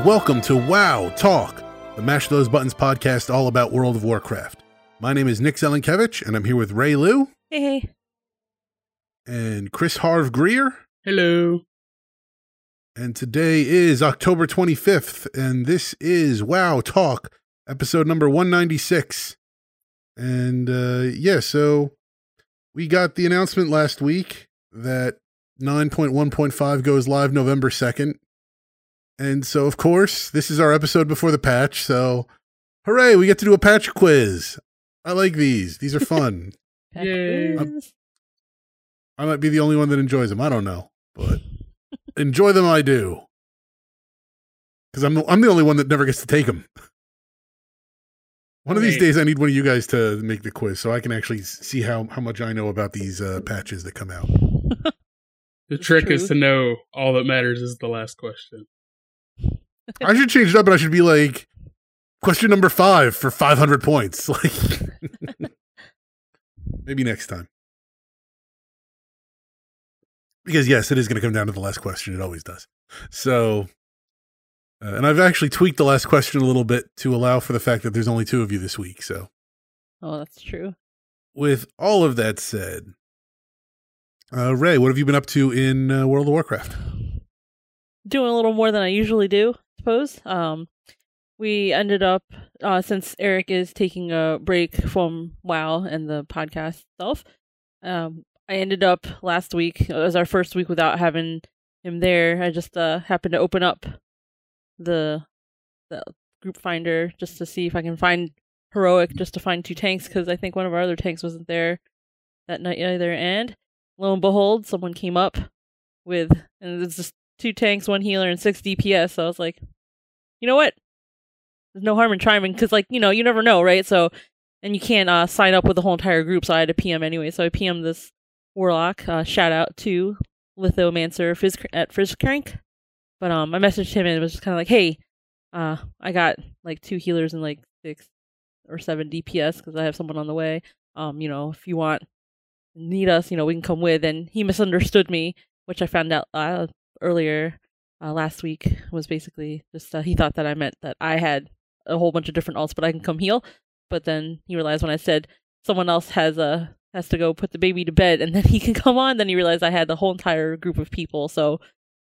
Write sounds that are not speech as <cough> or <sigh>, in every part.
And welcome to WoW Talk, the Mash Those Buttons podcast all about World of Warcraft. My name is Nick Zelenkevich, and I'm here with Rei Lou Hey, hey. and Chris Harv Greer. Hello. And today is October 25th, and this is WoW Talk, episode number 196. And uh, yeah, so we got the announcement last week that 9.1.5 goes live November 2nd. And so, of course, this is our episode before the patch. So, hooray, we get to do a patch quiz. I like these. These are <laughs> fun. Pack Yay. quiz. I might be the only one that enjoys them. I don't know, but enjoy them I do. Because I'm the, I'm the only one that never gets to take them. One of these days, I need one of you guys to make the quiz so I can actually see how, how much I know about these uh, patches that come out. <laughs> The trick true. is to know all that matters is the last question. <laughs> I should change it up, and I should be like, question number five for 500 points. <laughs> Like, maybe next time. Because yes, it is going to come down to the last question. It always does. So, uh, and I've actually tweaked the last question a little bit to allow for the fact that there's only two of you this week. So, Oh, that's true. with all of that said, uh, Rei, what have you been up to in uh, World of Warcraft? Doing a little more than I usually do, suppose. Um, we ended up uh, since Eric is taking a break from WoW and the podcast itself. Um, I ended up last week. It was our first week without having him there. I just uh, happened to open up the the group finder just to see if I can find heroic, just to find two tanks because I think one of our other tanks wasn't there that night either. And lo and behold, someone came up with and it's just two tanks, one healer, and six DPS. So I was like, you know what? There's no harm in trying because, like, you know, you never know, right? So, and you can't uh, sign up with the whole entire group, so I had to PM anyway. So I PM this warlock. Uh, shout out to Lithomancer Fizz- at Fizzcrank. But um, I messaged him and it was just kind of like, hey, uh, I got like two healers and like six or seven DPS because I have someone on the way. Um, you know, if you want, need us, you know, we can come with. And he misunderstood me, which I found out uh, earlier uh, last week. Was basically just uh, he thought that I meant that I had a whole bunch of different alts, but I can come heal. But then he realized when I said someone else has a has to go put the baby to bed and then he can <laughs> come on. Then he realized I had the whole entire group of people. So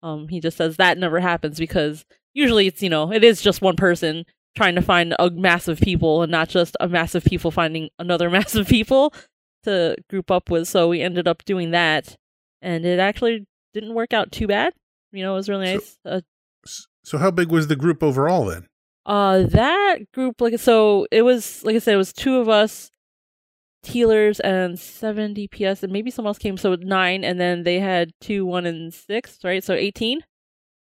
um, he just says that never happens because usually it's you know it is just one person trying to find a massive people and not just a massive people finding another <laughs> massive people to group up with. So we ended up doing that, and it actually didn't work out too bad. You know, it was really So- nice. Uh, So, how big was the group overall then? uh, that group, like, so it was, like I said, it was two of us, healers, and seven DPS, and maybe someone else came, so nine, and then they had two, one, and six, right? So 18.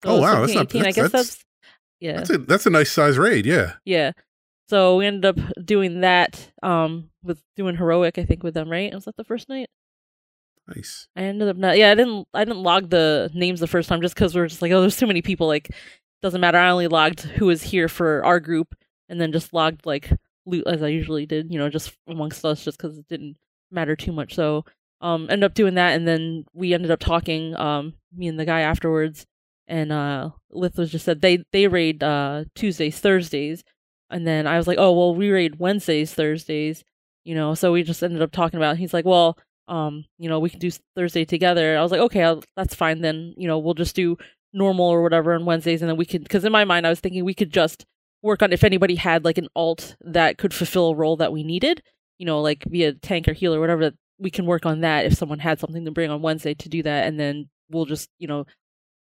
So Oh, wow, 17, that's not- 18. I guess that's- that's, yeah. That's a that's a nice size raid. Yeah. Yeah. So we ended up doing that, um, with doing heroic, I think, with them, right? Was that the first night? Nice. I ended up not. Yeah, I didn't. I didn't log the names the first time just because we are just like, oh, there's too many people. Like, doesn't matter. I only logged who was here for our group, and then just logged like loot as I usually did. You know, just amongst us, just because it didn't matter too much. So, um, ended up doing that, and then we ended up talking. Um, me and the guy afterwards, and uh, Lith was just said they they raid uh Tuesdays, Thursdays, and then I was like, oh well, we raid Wednesdays, Thursdays. You know, so we just ended up talking about. He's like, well um, you know, we can do Thursday together. I was like, okay, I'll, that's fine. Then, you know, we'll just do normal or whatever on Wednesdays, and then we could. Because in my mind, I was thinking we could just work on if anybody had like an alt that could fulfill a role that we needed. You know, like be a tank or healer, or whatever. We can work on that if someone had something to bring on Wednesday to do that, and then we'll just you know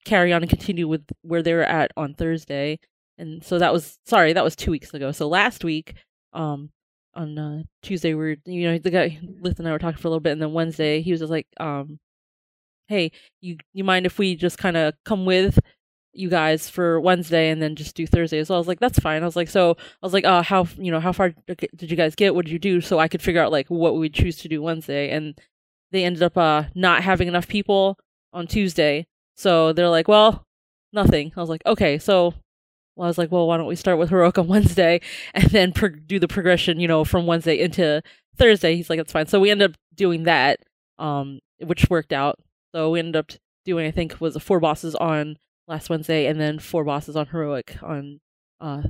carry on and continue with where they were at on Thursday. And so that was sorry, that was two weeks ago. So last week, um, on uh, Tuesday, we were you know the guy Lith and I were talking for a little bit, and then Wednesday he was just like, um, hey, you you mind if we just kind of come with you guys for Wednesday and then just do Thursday as well. I was like, that's fine. I was like, so I was like, uh, how you know how far did you guys get? What did you do? So I could figure out like what we would choose to do Wednesday. And they ended up uh not having enough people on Tuesday, so they're like, well, nothing. I was like, okay, so. Well, I was like, well, why don't we start with heroic on Wednesday and then pro- do the progression, you know, from Wednesday into Thursday? He's like, that's fine. So we ended up doing that, um, which worked out. So we ended up doing, I think, was four bosses on last Wednesday, and then four bosses on heroic on uh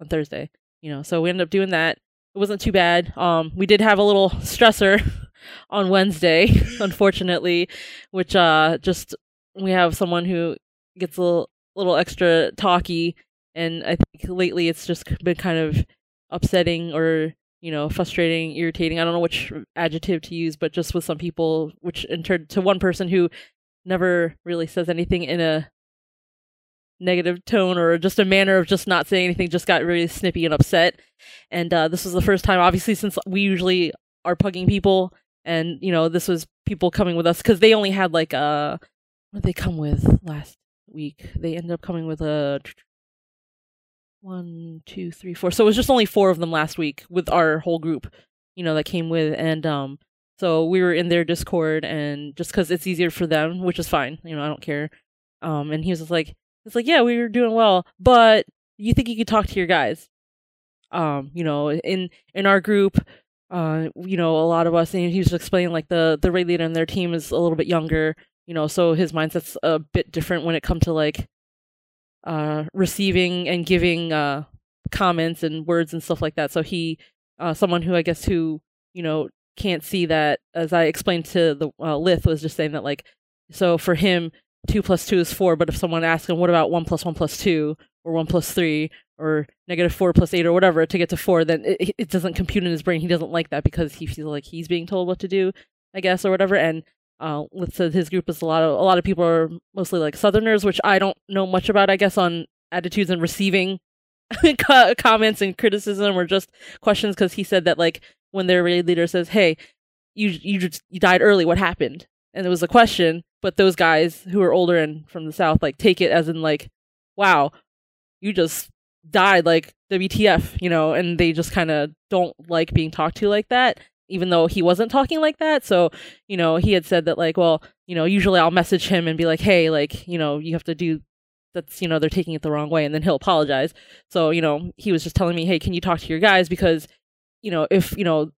on Thursday. You know, so we ended up doing that. It wasn't too bad. Um, we did have a little stressor <laughs> on Wednesday, <laughs> unfortunately, which uh just we have someone who gets a little, little extra talky, and I think lately it's just been kind of upsetting or you know frustrating, irritating. I don't know which adjective to use, but just with some people, which in turn to one person who never really says anything in a negative tone or just a manner of just not saying anything just got really snippy and upset and uh, this was the first time obviously since we usually are pugging people and you know this was people coming with us because they only had like a what did they come with last week they ended up coming with a one two three four so it was just only four of them last week with our whole group you know that came with and um so we were in their discord and just because it's easier for them which is fine you know i don't care um and he was just like it's like, yeah, we were doing well, but you think you could talk to your guys? Um, you know, in in our group, uh, you know, a lot of us, and he was explaining like the the raid leader in their team is a little bit younger, you know, so his mindset's a bit different when it comes to like uh receiving and giving uh comments and words and stuff like that. So he, uh, someone who I guess who you know can't see that, as I explained to the uh, Lith, was just saying that like, so for him, two plus two is four, but if someone asks him, what about one plus one plus two, or one plus three, or negative four plus eight, or whatever to get to four, then it, it doesn't compute in his brain. He doesn't like that because he feels like he's being told what to do, I guess, or whatever. And uh, let's say his group is a lot of a lot of people are mostly like Southerners, which I don't know much about, I guess, on attitudes and receiving <laughs> comments and criticism or just questions because he said that like when their raid leader says, "Hey, you you just you died early. What happened?" and it was a question, but those guys who are older and from the south like take it as in like, wow, you just died like WTF, you know, and they just kind of don't like being talked to like that even though he wasn't talking like that. So, you know, he had said that like, well, you know, usually I'll message him and be like, "Hey, like, you know, you have to do that's, you know, they're taking it the wrong way." And then he'll apologize. So, you know, he was just telling me, "Hey, can you talk to your guys because, you know, if, you know,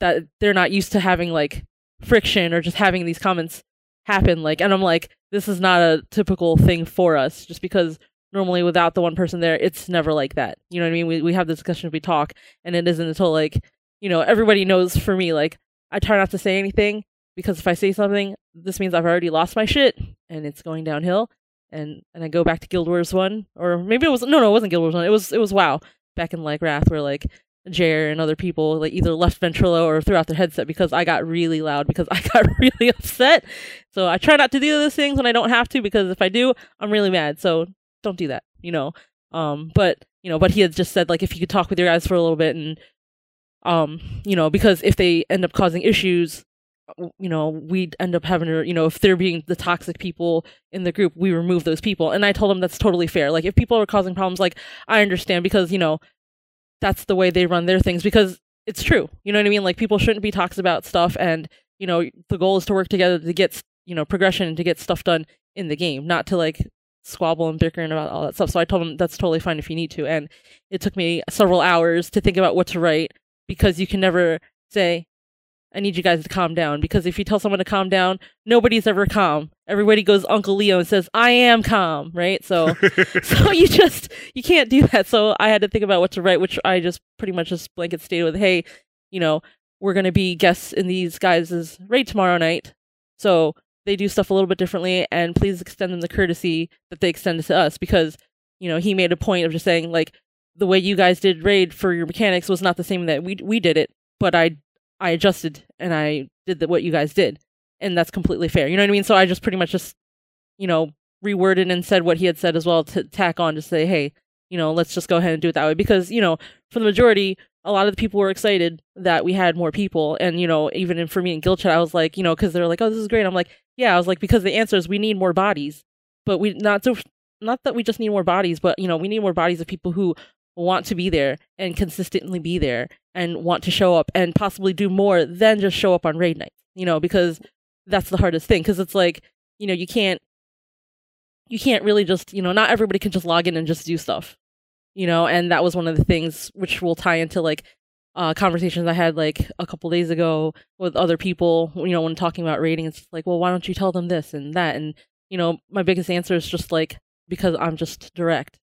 that they're not used to having like friction or just having these comments happen like and i'm like this is not a typical thing for us just because normally without the one person there it's never like that you know what i mean we, we have the discussion we talk and it isn't until like you know everybody knows for me like i try not to say anything because if i say something this means i've already lost my shit and it's going downhill and and i go back to guild wars 1 or maybe it was no no it wasn't guild wars 1 it was it was wow back in like wrath where like Jer and other people like either left ventrilo or threw out their headset because I got really loud because <laughs> I got <laughs> really upset. So I try not to do those things when I don't have to because if I do, I'm really mad. So don't do that, you know. Um, but you know, but he had just said like if you could talk with your guys for a little bit and um, you know, because if they end up causing issues, you know, we'd end up having to, you know, if they're being the toxic people in the group, we remove those people. And I told him that's totally fair. Like if people are causing problems, like I understand because, you know, that's the way they run their things because it's true. You know what I mean? Like people shouldn't be toxic about stuff and you know, the goal is to work together to get, you know, progression and to get stuff done in the game, not to like squabble and bickering about all that stuff. So I told him that's totally fine if you need to. And it took me several hours to think about what to write because you can never say, I need you guys to calm down because if you tell someone to calm down, nobody's ever calm. Everybody goes Uncle Leo and says, "I am calm," right? So, <laughs> so you just you can't do that. So I had to think about what to write, which I just pretty much just blanket stated with, "Hey, you know, we're gonna be guests in these guys' raid tomorrow night, so they do stuff a little bit differently, and please extend them the courtesy that they extend to us because you know he made a point of just saying like the way you guys did raid for your mechanics was not the same that we we did it, but I I adjusted and I did the, what you guys did, and that's completely fair. You know what I mean? So I just pretty much just you know, reworded and said what he had said as well to tack on to say, hey, you know, let's just go ahead and do it that way. Because, you know, for the majority, a lot of the people were excited that we had more people. And, you know, even in, for me in Guild Chat, I was like, you know, because they're like, oh, this is great. I'm like, yeah, I was like, because the answer is we need more bodies. But we, not so, not that we just need more bodies, but, you know, we need more bodies of people who want to be there and consistently be there and want to show up and possibly do more than just show up on raid night, you know, because that's the hardest thing. Because it's like, you know, you can't, you can't really just, you know, not everybody can just log in and just do stuff, you know, and that was one of the things which will tie into like uh, conversations I had like a couple days ago with other people, you know, when talking about raiding, it's like, well, why don't you tell them this and that? And, you know, my biggest answer is just like, because I'm just direct.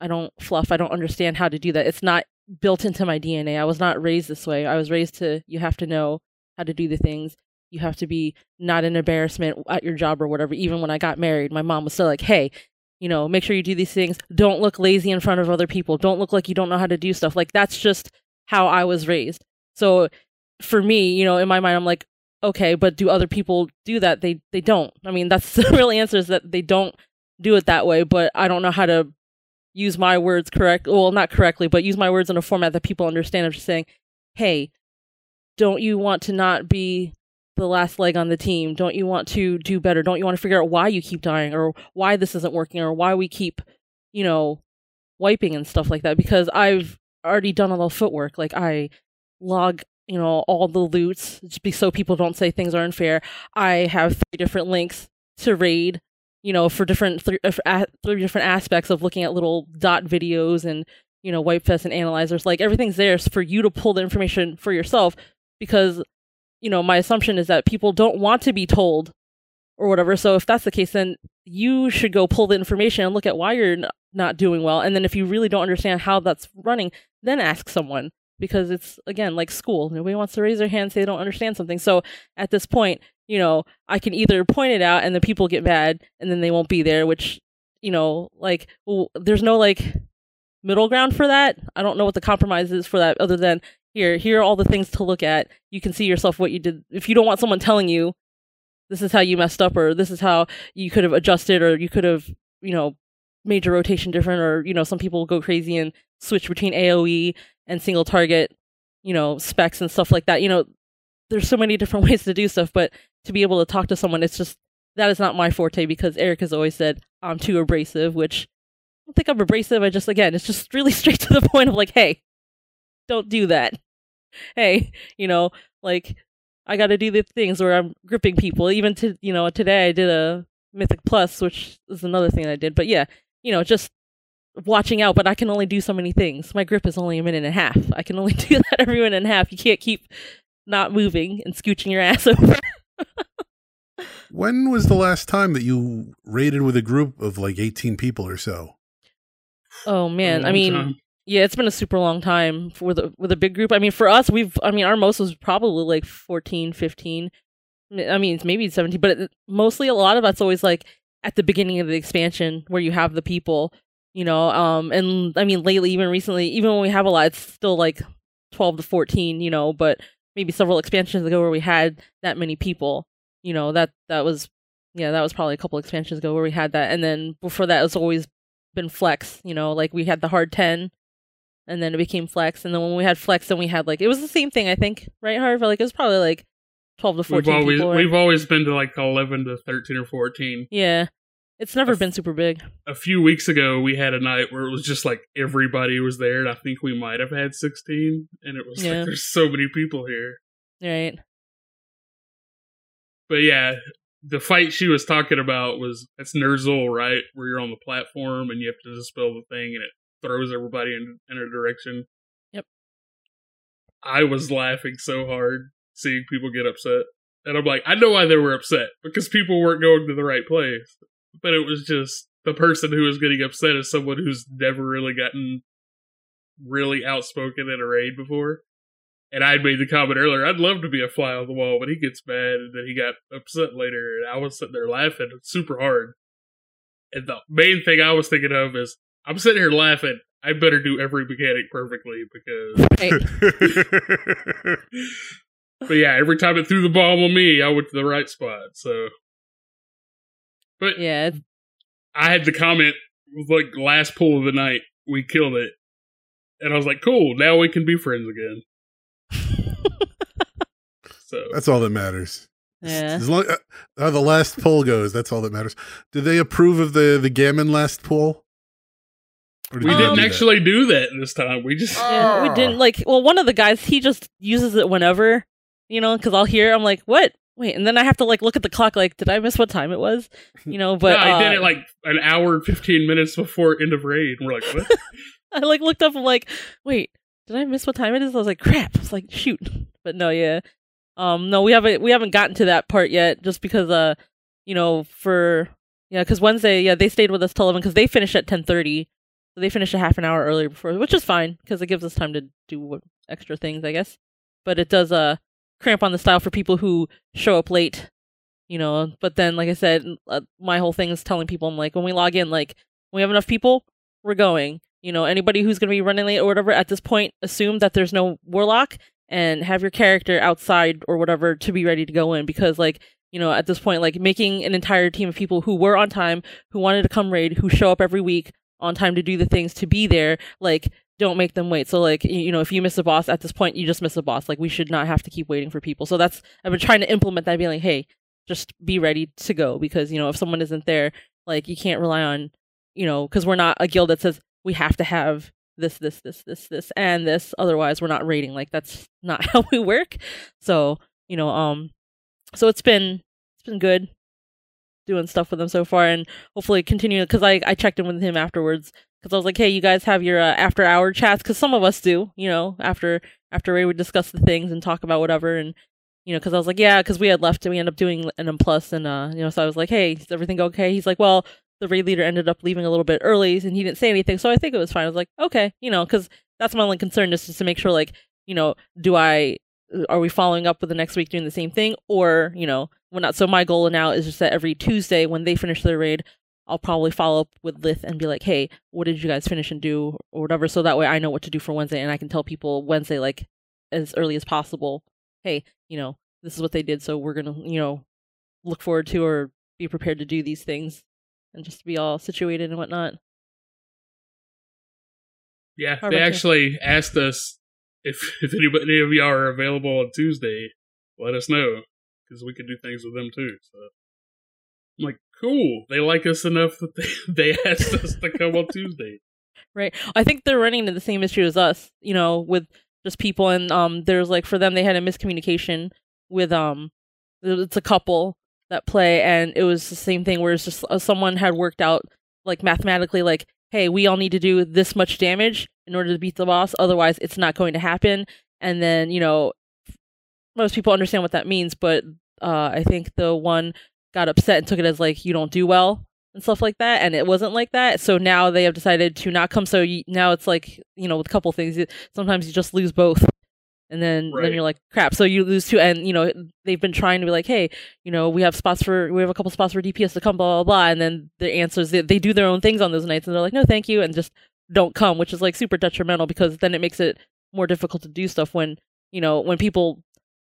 I don't fluff. I don't understand how to do that. It's not built into my DNA. I was not raised this way. I was raised to, you have to know how to do the things you have to be not an embarrassment at your job or whatever. Even when I got married, my mom was still like, hey, you know, make sure you do these things. Don't look lazy in front of other people. Don't look like you don't know how to do stuff. Like that's just how I was raised. So for me, you know, in my mind, I'm like, okay, but do other people do that? They they don't. I mean, that's <laughs> the real answer is that they don't do it that way. But I don't know how to use my words correct. Well, not correctly, but use my words in a format that people understand. of just saying, hey, don't you want to not be the last leg on the team? Don't you want to do better? Don't you want to figure out why you keep dying or why this isn't working or why we keep, you know, wiping and stuff like that? Because I've already done all the footwork. Like I log, you know, all the loots just so people don't say things are unfair. I have three different links to raid, you know, for different th- uh, three different aspects of looking at little dot videos and you know, Wipefest and analyzers. Like everything's there for you to pull the information for yourself because you know, my assumption is that people don't want to be told or whatever. So if that's the case, then you should go pull the information and look at why you're not doing well. And then if you really don't understand how that's running, then ask someone because it's again like school. Nobody wants to raise their hand say they don't understand something. So at this point, you know, I can either point it out and the people get mad and then they won't be there, which you know, like well, there's no like middle ground for that. I don't know what the compromise is for that other than here here are all the things to look at. You can see yourself what you did. If you don't want someone telling you this is how you messed up or this is how you could have adjusted or you could have you know made your rotation different or you know some people go crazy and switch between aoe and single target you know specs and stuff like that. You know there's so many <laughs> different ways to do stuff but to be able to talk to someone it's just that is not my forte because eric has always said i'm too abrasive which i don't think i'm abrasive i just again it's just really <laughs> straight to the point of like hey don't do that hey, you know, like I got to do the things where I'm gripping people. Even to you know today I did a Mythic Plus, which is another thing I did. But yeah, you know, just watching out. But I can only do so many things. My grip is only a minute and a half. I can only <laughs> do that every minute and a half. You can't keep not moving and scooching your ass <laughs> over. when was the last time that you raided with a group of like 18 people or so? Oh man, I mean, time. Yeah, it's been a super long time for the with a big group. I mean, for us, we've I mean, our most was probably like 14, 15. I mean, it's maybe 17, but it, mostly a lot of that's always like at the beginning of the expansion where you have the people, you know, um and I mean, lately even recently, even when we have a lot, it's still like 12 to 14, you know, but maybe several expansions ago where we had that many people, you know, that that was yeah, that was probably a couple expansions ago where we had that. And then before that, it's always been flex, you know, like we had the hard 10 and then it became flex. And then when we had flex then we had like it was the same thing i think right harv? Like it was probably like 12 to 14 we've always people, we've always been to like 11 to 13 or 14 yeah it's never been super big a few weeks ago we had a night where it was just like everybody was there and i think we might have had 16 and it was yeah. like there's so many people here right but yeah the fight she was talking about was that's Ner'zhul, right? Where you're on the platform and you have to dispel the thing and it throws everybody in, in a direction. Yep. I was laughing so hard seeing people get upset. And I'm like, I know why they were upset because people weren't going to the right place. But it was just the person who was getting upset is someone who's never really gotten really outspoken in a raid before. And I would made the comment earlier, I'd love to be a fly on the wall, but he gets mad and then he got upset later. And I was sitting there laughing super hard. And the main thing I was thinking of is I'm sitting here laughing. I better do every mechanic perfectly because. <laughs> <laughs> but yeah, every time it threw the bomb on me, I went to the right spot. So. But Yeah, I had the comment like last pull of the night, we killed it, and I was like, cool, now we can be friends again. <laughs> So That's all that matters. yeah. As long uh, how the last poll goes, that's all that matters. Did they approve of the the Gamon last poll? Did we didn't do that? actually do that this time. We just Yeah, we didn't like. Well, one of the guys he just uses it whenever, you know, because I'll hear. I'm like, what? Wait, and then I have to like look at the clock. Like, did I miss what time it was? You know, but <laughs> no, I uh, did it like an hour and fifteen minutes before end of raid. And we're like, what? <laughs> I like looked up. I'm like, wait, did I miss what time it is? I was like, crap. I was like, shoot. <laughs> But no, yeah. Um, no, we haven't we haven't gotten to that part yet, just because uh, you know, for yeah, because Wednesday, yeah, they stayed with us till eleven because they finished at ten thirty, so they finished a half an hour earlier before, which is fine because it gives us time to do extra things, I guess. But it does uh cramp on the style for people who show up late, you know. But then, like I said, uh, my whole thing is telling people, I'm like, when we log in, like, we have enough people, we're going. You know, anybody who's going to be running late or whatever, at this point, assume that there's no warlock and have your character outside or whatever to be ready to go in because, like, you know, at this point, like making an entire team of people who were on time, who wanted to come raid, who show up every week on time to do the things to be there, like, don't make them wait. So, like, you know, if you miss a boss at this point, you just miss a boss. Like, we should not have to keep waiting for people. So that's I've been trying to implement that, being like, hey, just be ready to go because you know if someone isn't there, like, you can't rely on, you know, because we're not a guild that says we have to have this, this, this, this, this, and this. Otherwise, we're not rating. Like, that's not <laughs> how we work. So, you know, um, so it's been it's been good doing stuff with him so far, and hopefully continue because I I checked in with him afterwards because I was like, hey, you guys have your uh, after hour chats because some of us do, you know, after after we would discuss the things and talk about whatever and. You know, because I was like, yeah, because we had left and we ended up doing an M plus, and uh, you know, so I was like, hey, is everything okay? He's like, well, the raid leader ended up leaving a little bit early, and he didn't say anything, so I think it was fine. I was like, okay, you know, because that's my only concern is just to make sure, like, you know, do I are we following up with the next week doing the same thing, or you know, not. So my goal now is just that every Tuesday when they finish their raid, I'll probably follow up with Lith and be like, hey, what did you guys finish and do, or whatever, so that way I know what to do for Wednesday, and I can tell people Wednesday like as early as possible, hey, you know, this is what they did, so we're gonna, you know, look forward to or be prepared to do these things, and just to be all situated and whatnot. Yeah, they about you? actually asked us if <laughs> if anybody any of y'all are available on Tuesday, let us know because we could do things with them too. So I'm like, cool. They like us enough that they <laughs> they asked us to come on Tuesday. <laughs> Right. I think they're running into the same issue as us, you know, with just people and um there's like for them they had a miscommunication with um it's a couple that play and it was the same thing where it's just uh, someone had worked out like mathematically like hey, we all need to do this much damage in order to beat the boss otherwise it's not going to happen and then, you know, most people understand what that means, but uh I think the one got upset and took it as like you don't do well and stuff like that and it wasn't like that. So now they have decided to not come. So you, now it's like you know with a couple things sometimes you just lose both and then Right. then you're like crap. So you lose two and you know they've been trying to be like hey you know we have spots for we have a couple spots for dps to come blah blah blah and then the answers they, they do their own things on those nights and they're like no thank you and just don't come which is like super detrimental because then it makes it more difficult to do stuff when you know when people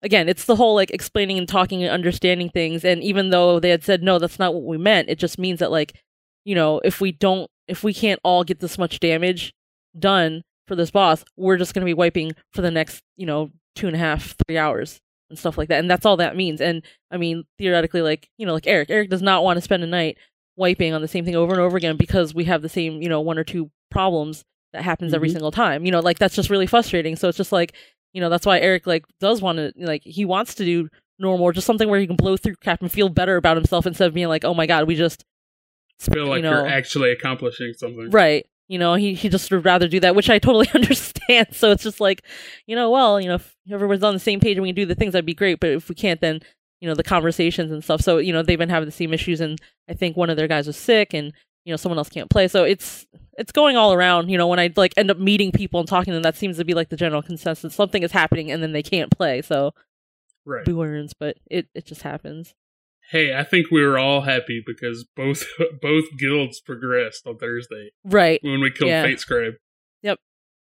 again it's the whole like explaining and talking and understanding things. And even though they had said no that's not what we meant it just means that like you know if we don't if we can't all get this much damage done for this boss we're just going to be wiping for the next you know two and a half three hours and stuff like that. And that's all that means. And i mean theoretically like you know like eric eric does not want to spend a night wiping on the same thing over and over again because we have the same you know one or two problems that happens every Mhm. single time. You know like that's just really frustrating. So it's just like you know that's why eric like does want to like he wants to do normal or just something where he can blow through crap and feel better about himself instead of being like oh my god we just Feel like you know. are actually accomplishing something. right. You know he, he just would rather do that which i totally <laughs> understand. So it's just like you know well you know if everyone's on the same page and we can do the things that'd be great. But if we can't then you know the conversations and stuff. So you know they've been having the same issues. And i think one of their guys was sick and you know someone else can't play so it's it's going all around you know when i like end up meeting people and talking to them that seems to be like the general consensus something is happening and then they can't play so Right. boo earns but it it just happens Hey, I think we were all happy because both <laughs> both guilds progressed on Thursday right when we killed Yeah. Fate Scribe.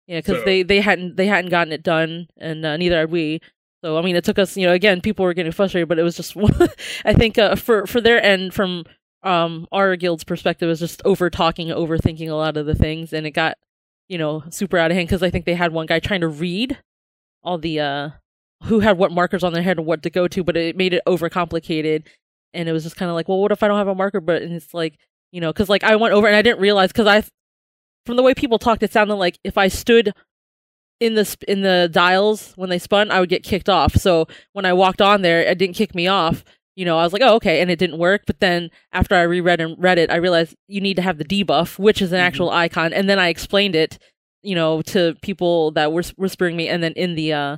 Yeah, because So- they they hadn't they hadn't gotten it done, and uh, neither had we. So I mean, it took us. You know, again, people were getting frustrated, but it was just. <laughs> I think uh, for for their end, from um our guild's perspective is just over talking, overthinking a lot of the things, and it got you know super out of hand because I think they had one guy trying to read all the uh who had what markers on their head and what to go to, but it made it overcomplicated, and it was just kind of like, well, what if I don't have a marker? But and it's like you know because like I went over and I didn't realize because I from the way people talked, it sounded like if I stood in the in the dials when they spun, I would get kicked off. So when I walked on there, it didn't kick me off. You know, I was like, oh, okay, and it didn't work. But then after I reread and read it, I realized you need to have the debuff, which is an Mhm. actual icon. And then I explained it, you know, to people that were whispering me, and then in the uh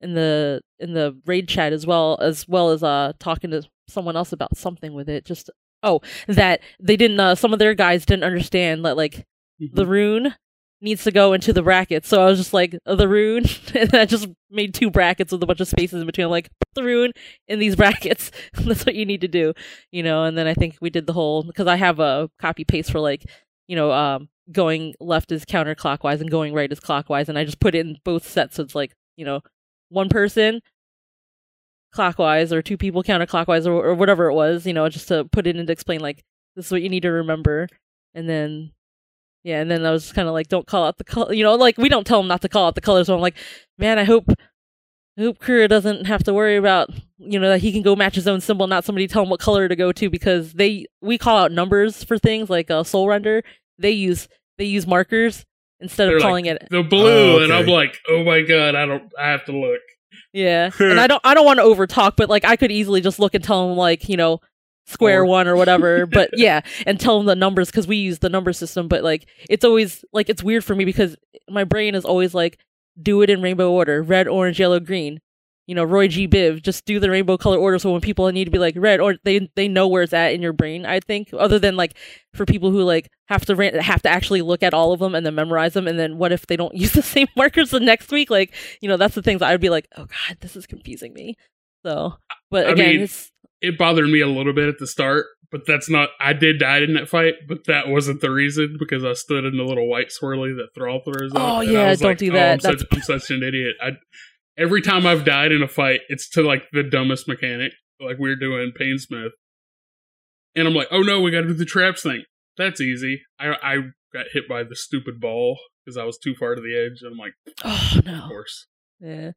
in the in the raid chat as well as well as uh talking to someone else about something with it. Just oh that they didn't. uh Some of their guys didn't understand that like the rune needs to go into the brackets. So I was just like, "Uh, the rune, <laughs> and I just made two brackets with a bunch of spaces in between. I'm like, put the rune in these <laughs> brackets. <laughs> That's what you need to do, you know. And then I think we did the whole because I have a copy paste for like, you know, um, going left is counterclockwise and going right is clockwise, and I just put it in both sets. So it's like, you know, one person clockwise or two people counterclockwise or, or whatever it was, you know, just to put it in to explain like this is what you need to remember, and then yeah, and then I was kind of like, don't call out the color. You know, like we don't tell them not to call out the color. So I'm like, man, I hope, I hope Kura doesn't have to worry about, you know, that he can go match his own symbol, not somebody tell him what color to go to because they we call out numbers for things like uh, Soul Render. They use they use markers instead They're of like, calling it. the blue, Oh, and I'm like, oh my god, I don't, I have to look. Yeah, <laughs> and I don't I don't want to over talk, but like I could easily just look and tell him like you know square one or whatever. <laughs> but yeah, and tell them the numbers because we use the number system. But like it's always like it's weird for me because my brain is always like do it in rainbow order: red, orange, yellow, green. You know, Roy G. Biv, just do the rainbow color order. So when people need to be like red, or they they know where it's at in your brain. I think, other than like for people who like have to ran- have to actually look at all of them and then memorize them, and then what if they don't <laughs> use the same markers the next week? Like, you know, that's the things I'd be like, oh god, this is confusing me. So, but I again, mean, it's It bothered me a little bit at the start, but that's not. I did die in that fight, but that wasn't the reason because I stood in the little white swirly that Thrall throws up. Oh, I yeah, don't like, do "Oh, that. I'm, such, I'm such an idiot. I every time I've died in a fight, it's to like the dumbest mechanic, like we are doing Painsmith, and I'm like, oh no, we got to do the traps thing. That's easy. I I got hit by the stupid ball because I was too far to the edge, and I'm like, oh no, of course. yeah,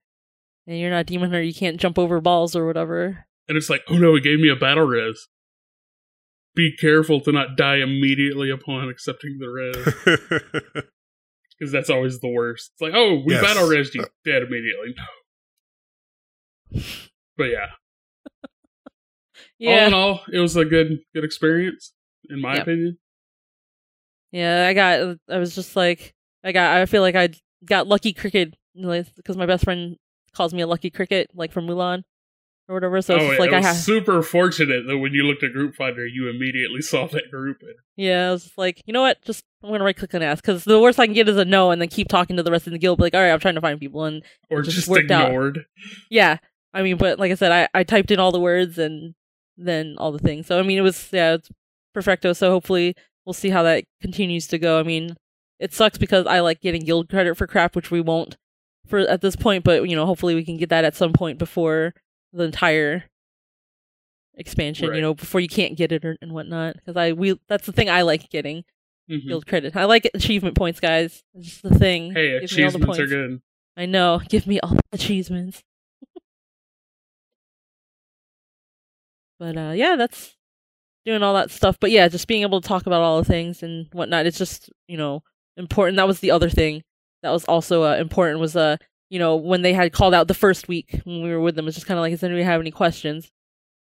and you're not demon hunter, you can't jump over balls or whatever. And it's like, oh no, it gave me a battle res. Be careful to not die immediately upon accepting the res, <laughs> because that's always the worst. It's like, oh, we Yes. battle res you, uh. dead immediately. No. But yeah, all in all, it was a good good experience, in my Yep. opinion. yeah, I got, I was just like, I got, I feel like I got lucky cricket because my best friend calls me a lucky cricket, like from Mulan or whatever. So it's oh, just like it I was have, super fortunate that when you looked at Group Finder, you immediately <laughs> saw that group. Yeah, I was like, you know what, just I'm gonna right click and ask because the worst I can get is a no, and then keep talking to the rest of the guild. Be like, all right, I'm trying to find people, and or Just just, worked out. ignored. yeah i mean but like i said i i typed in all the words and then all the things so i mean it was yeah it's perfecto so hopefully we'll see how that continues to go i mean it sucks because i like getting guild credit for crap which we won't for at this point but you know hopefully we can get that at some point before the entire expansion Right. you know before you can't get it or, and whatnot because i we that's the thing i like getting Mhm. guild credit i like achievement points guys it's just the thing Hey, Give me all the achievements are good. I know. Give me all the achievements. <laughs> but uh yeah, that's doing all that stuff. But yeah, just being able to talk about all the things and whatnot. It's just, you know, important. That was the other thing that was also uh, important was uh, you know, when they had called out the first week when we were with them, it's just kinda like, does anybody have any questions?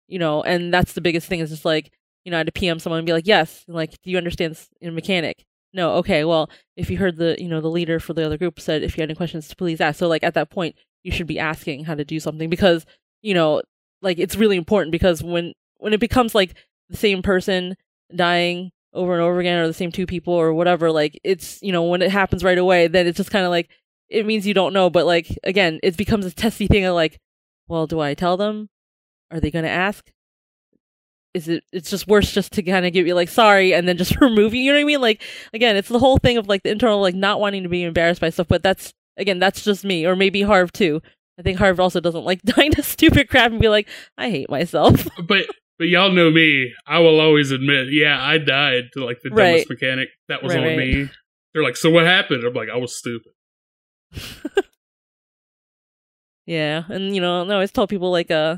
You know, and that's the biggest thing is just like, you know, I had to PM someone and be like, Yes, and like, do you understand this in mechanic? No, okay, well, if you heard the you know the leader for the other group said if you had any questions to please ask so like at that point you should be asking how to do something because you know like it's really important because when when it becomes like the same person dying over and over again or the same two people or whatever like it's you know when it happens right away then it's just kind of like it means you don't know but like again it becomes a testy thing of like well do i tell them are they going to ask is it it's just worse just to kind of give you like sorry and then just <laughs> remove you you know what i mean like again it's the whole thing of like the internal like not wanting to be embarrassed by stuff but that's again that's just me or maybe harv too i think harv also doesn't like <laughs> dying to stupid crap and be like i hate myself <laughs> But But y'all know me. I will always admit, yeah, I died to like the Right. dumbest mechanic. That was Right, on right. me. They're like, so what happened? I'm like, I was stupid. <laughs> Yeah, and you know, I always tell people like uh,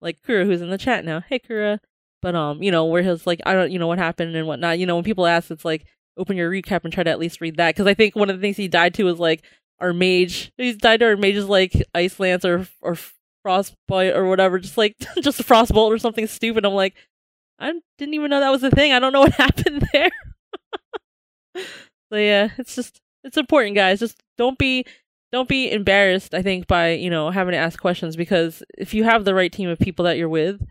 like Kura who's in the chat now. Hey Kura, but um, you know, where he's like, I don't, you know, what happened and whatnot. You know, when people ask, it's like open your recap and try to at least read that because I think one of the things he died to was like our mage. He's died to our mages like ice lance or or frostbite or whatever, just like <laughs> just a frostbolt or something stupid. I'm like, I didn't even know that was a thing. I don't know what <laughs> happened there. so yeah, it's just it's important, guys. Just don't be don't be embarrassed i think by you know having to ask questions because if you have the right team of people that you're with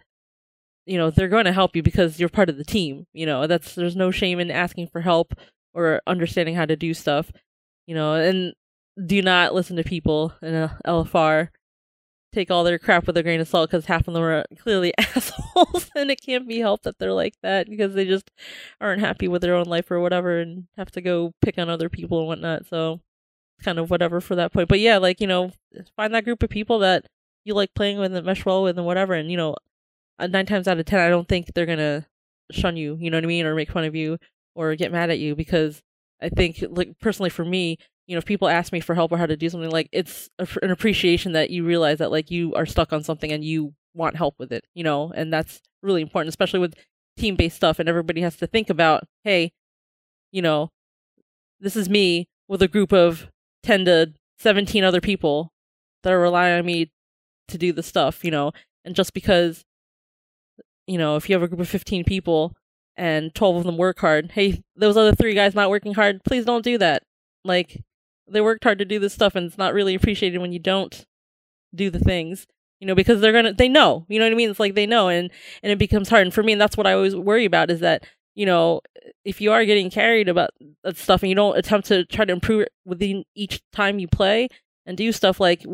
you know they're going to help you because you're part of the team you know that's there's no shame in asking for help or understanding how to do stuff you know and do not listen to people in a lfr take all their crap with a grain of salt because half of them are clearly <laughs> assholes and it can't be helped that they're like that because they just aren't happy with their own life or whatever and have to go pick on other people and whatnot so kind of whatever for that point. But yeah, like, you know, find that group of people that you like playing with and mesh well with and whatever. And, you know, uh, nine times out of ten, I don't think they're going to shun you, you know what I mean? Or make fun of you or get mad at you because I think, like, personally for me, you know, if people ask me for help or how to do something, like, it's a, an appreciation that you realize that, like, you are stuck on something and you want help with it, you know? And that's really important, especially with team based stuff. And everybody has to think about, hey, you know, this is me with a group of 10 to 17 other people that are relying on me to do the stuff, you know. And just because, you know, if you have a group of 15 people and 12 of them work hard, hey, those other three guys not working hard, please don't do that. Like, they worked hard to do this stuff and it's not really appreciated when you don't do the things you know because they're gonna they know you know what i mean it's like they know and and it becomes hard and for me and that's what i always worry about is that you know if you are getting carried about that stuff and you don't attempt to try to improve it within each time you play and do stuff like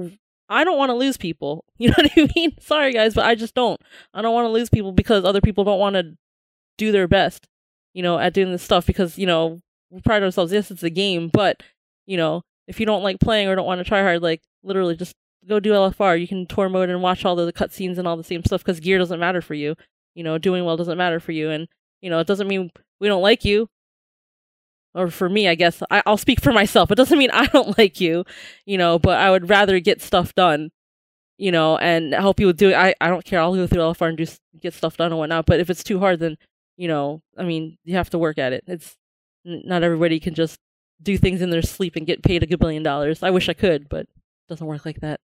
I don't want to lose people. <laughs> You know what I mean? <laughs> Sorry guys, but I just don't. I don't want to lose people because other people don't want to do their best, you know, at doing this stuff because, you know, we pride ourselves, yes, it's a game, but, you know, if you don't like playing or don't want to try hard, like literally just go do LFR. You can tour mode and watch all the cutscenes and all the same stuff because gear doesn't matter for you. You know, doing well doesn't matter for you. And, you know, it doesn't mean we don't like you. Or for me, I guess I, I'll speak for myself. It doesn't mean <laughs> I don't like you, you know, but I would rather get stuff done, you know, and help you with doing. I I don't care. I'll go through LFR and do get stuff done and whatnot. But if it's too hard, then you know, I mean, you have to work at it. It's not everybody can just do things in their sleep and get paid a good billion dollars. I wish I could, but it doesn't work like that.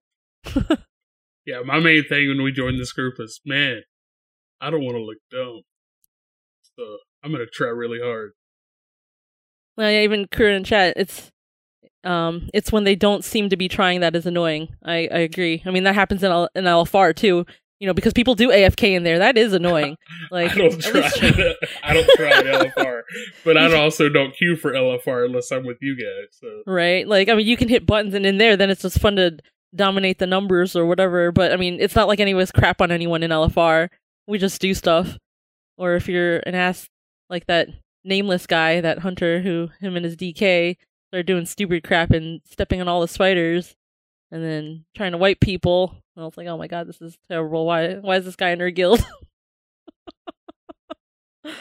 <laughs> Yeah, my main thing when we joined this group is, man, I don't want to look dumb. So I'm gonna try really hard. Well, yeah, even Kura in chat, it's um, it's when they don't seem to be trying that is annoying. I, I agree. I mean, that happens in L- in LFR too. You know, because people do AFK in there. That is annoying. <laughs> Like, I don't try. least- <laughs> I don't try LFR, but I <laughs> also don't queue for LFR unless I'm with you guys. So right? Like, I mean, you can hit buttons, and in there, then it's just fun to dominate the numbers or whatever. But I mean, it's not like any of us crap on anyone in LFR. We just do stuff. Or if you're an ass like that nameless guy, that hunter who him and his DK started doing stupid crap and stepping on all the spiders, and then trying to wipe people. And I was like, oh my god, this is terrible. Why? Why is this guy in our guild? <laughs> uh,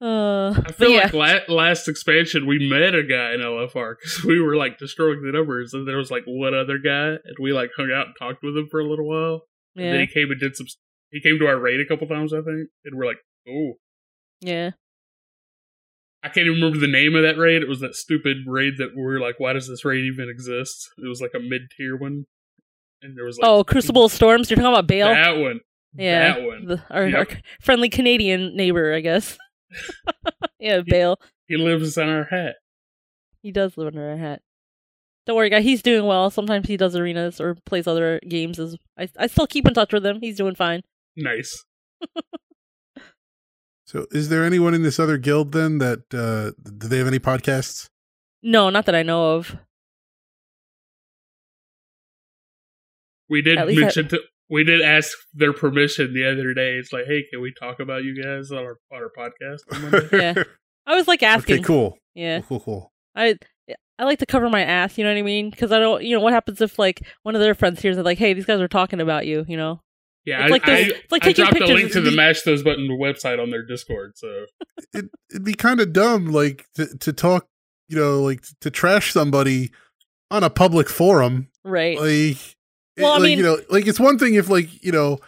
I feel yeah. like la- last expansion we met a guy in LFR because we were like destroying the numbers, and there was like one other guy, and we like hung out and talked with him for a little while. And then yeah, he came and did some. He came to our raid a couple times, I think, and we're like, oh. yeah. I can't even remember the name of that raid. It was that stupid raid that we are like, why does this raid even exist? It was like a mid tier one. And there was like oh, Crucible of Storms. You're talking about Bale? that one. Yeah, That one. The, our, Yep. our friendly Canadian neighbor, I guess. <laughs> <laughs> yeah, Bale. He lives in our hat. He does live under a hat. Don't worry, guy. He's doing well. Sometimes he does arenas or plays other games. As I, I still keep in touch with him. He's doing fine. Nice. <laughs> So, is there anyone in this other guild then that uh do they have any podcasts? No, not that I know of. We did At least I- mention to, we did ask their permission the other day. It's like, hey, can we talk about you guys on our on our podcast? <laughs> Yeah. I was like asking. Okay, cool. Yeah, Cool, cool, cool. I I like to cover my ass. You know what I mean? Because I don't. You know what happens if like one of their friends hears it, like, "Hey, these guys are talking about you." You know, Yeah, It's like I, this- I, it's like I taking dropped a link to the the- Mash Those Button website on their Discord. So it, it'd be kind of dumb, like to, to talk, you know, like to trash somebody on a public forum. right. Like, it- Well, I like, mean- you know, like it's one thing if, like, you know,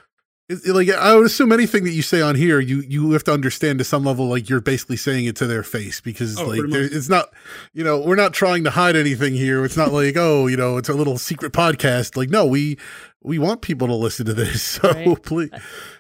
it, it- like I would assume anything that you say on here, you you have to understand to some level, like you're basically saying it to their face because, Oh, like, there, it's not, you know, we're not trying to hide anything here. It's not like, oh, you know, it's a little secret podcast. Like, no, we we want people to listen to this, <laughs> so Right. please,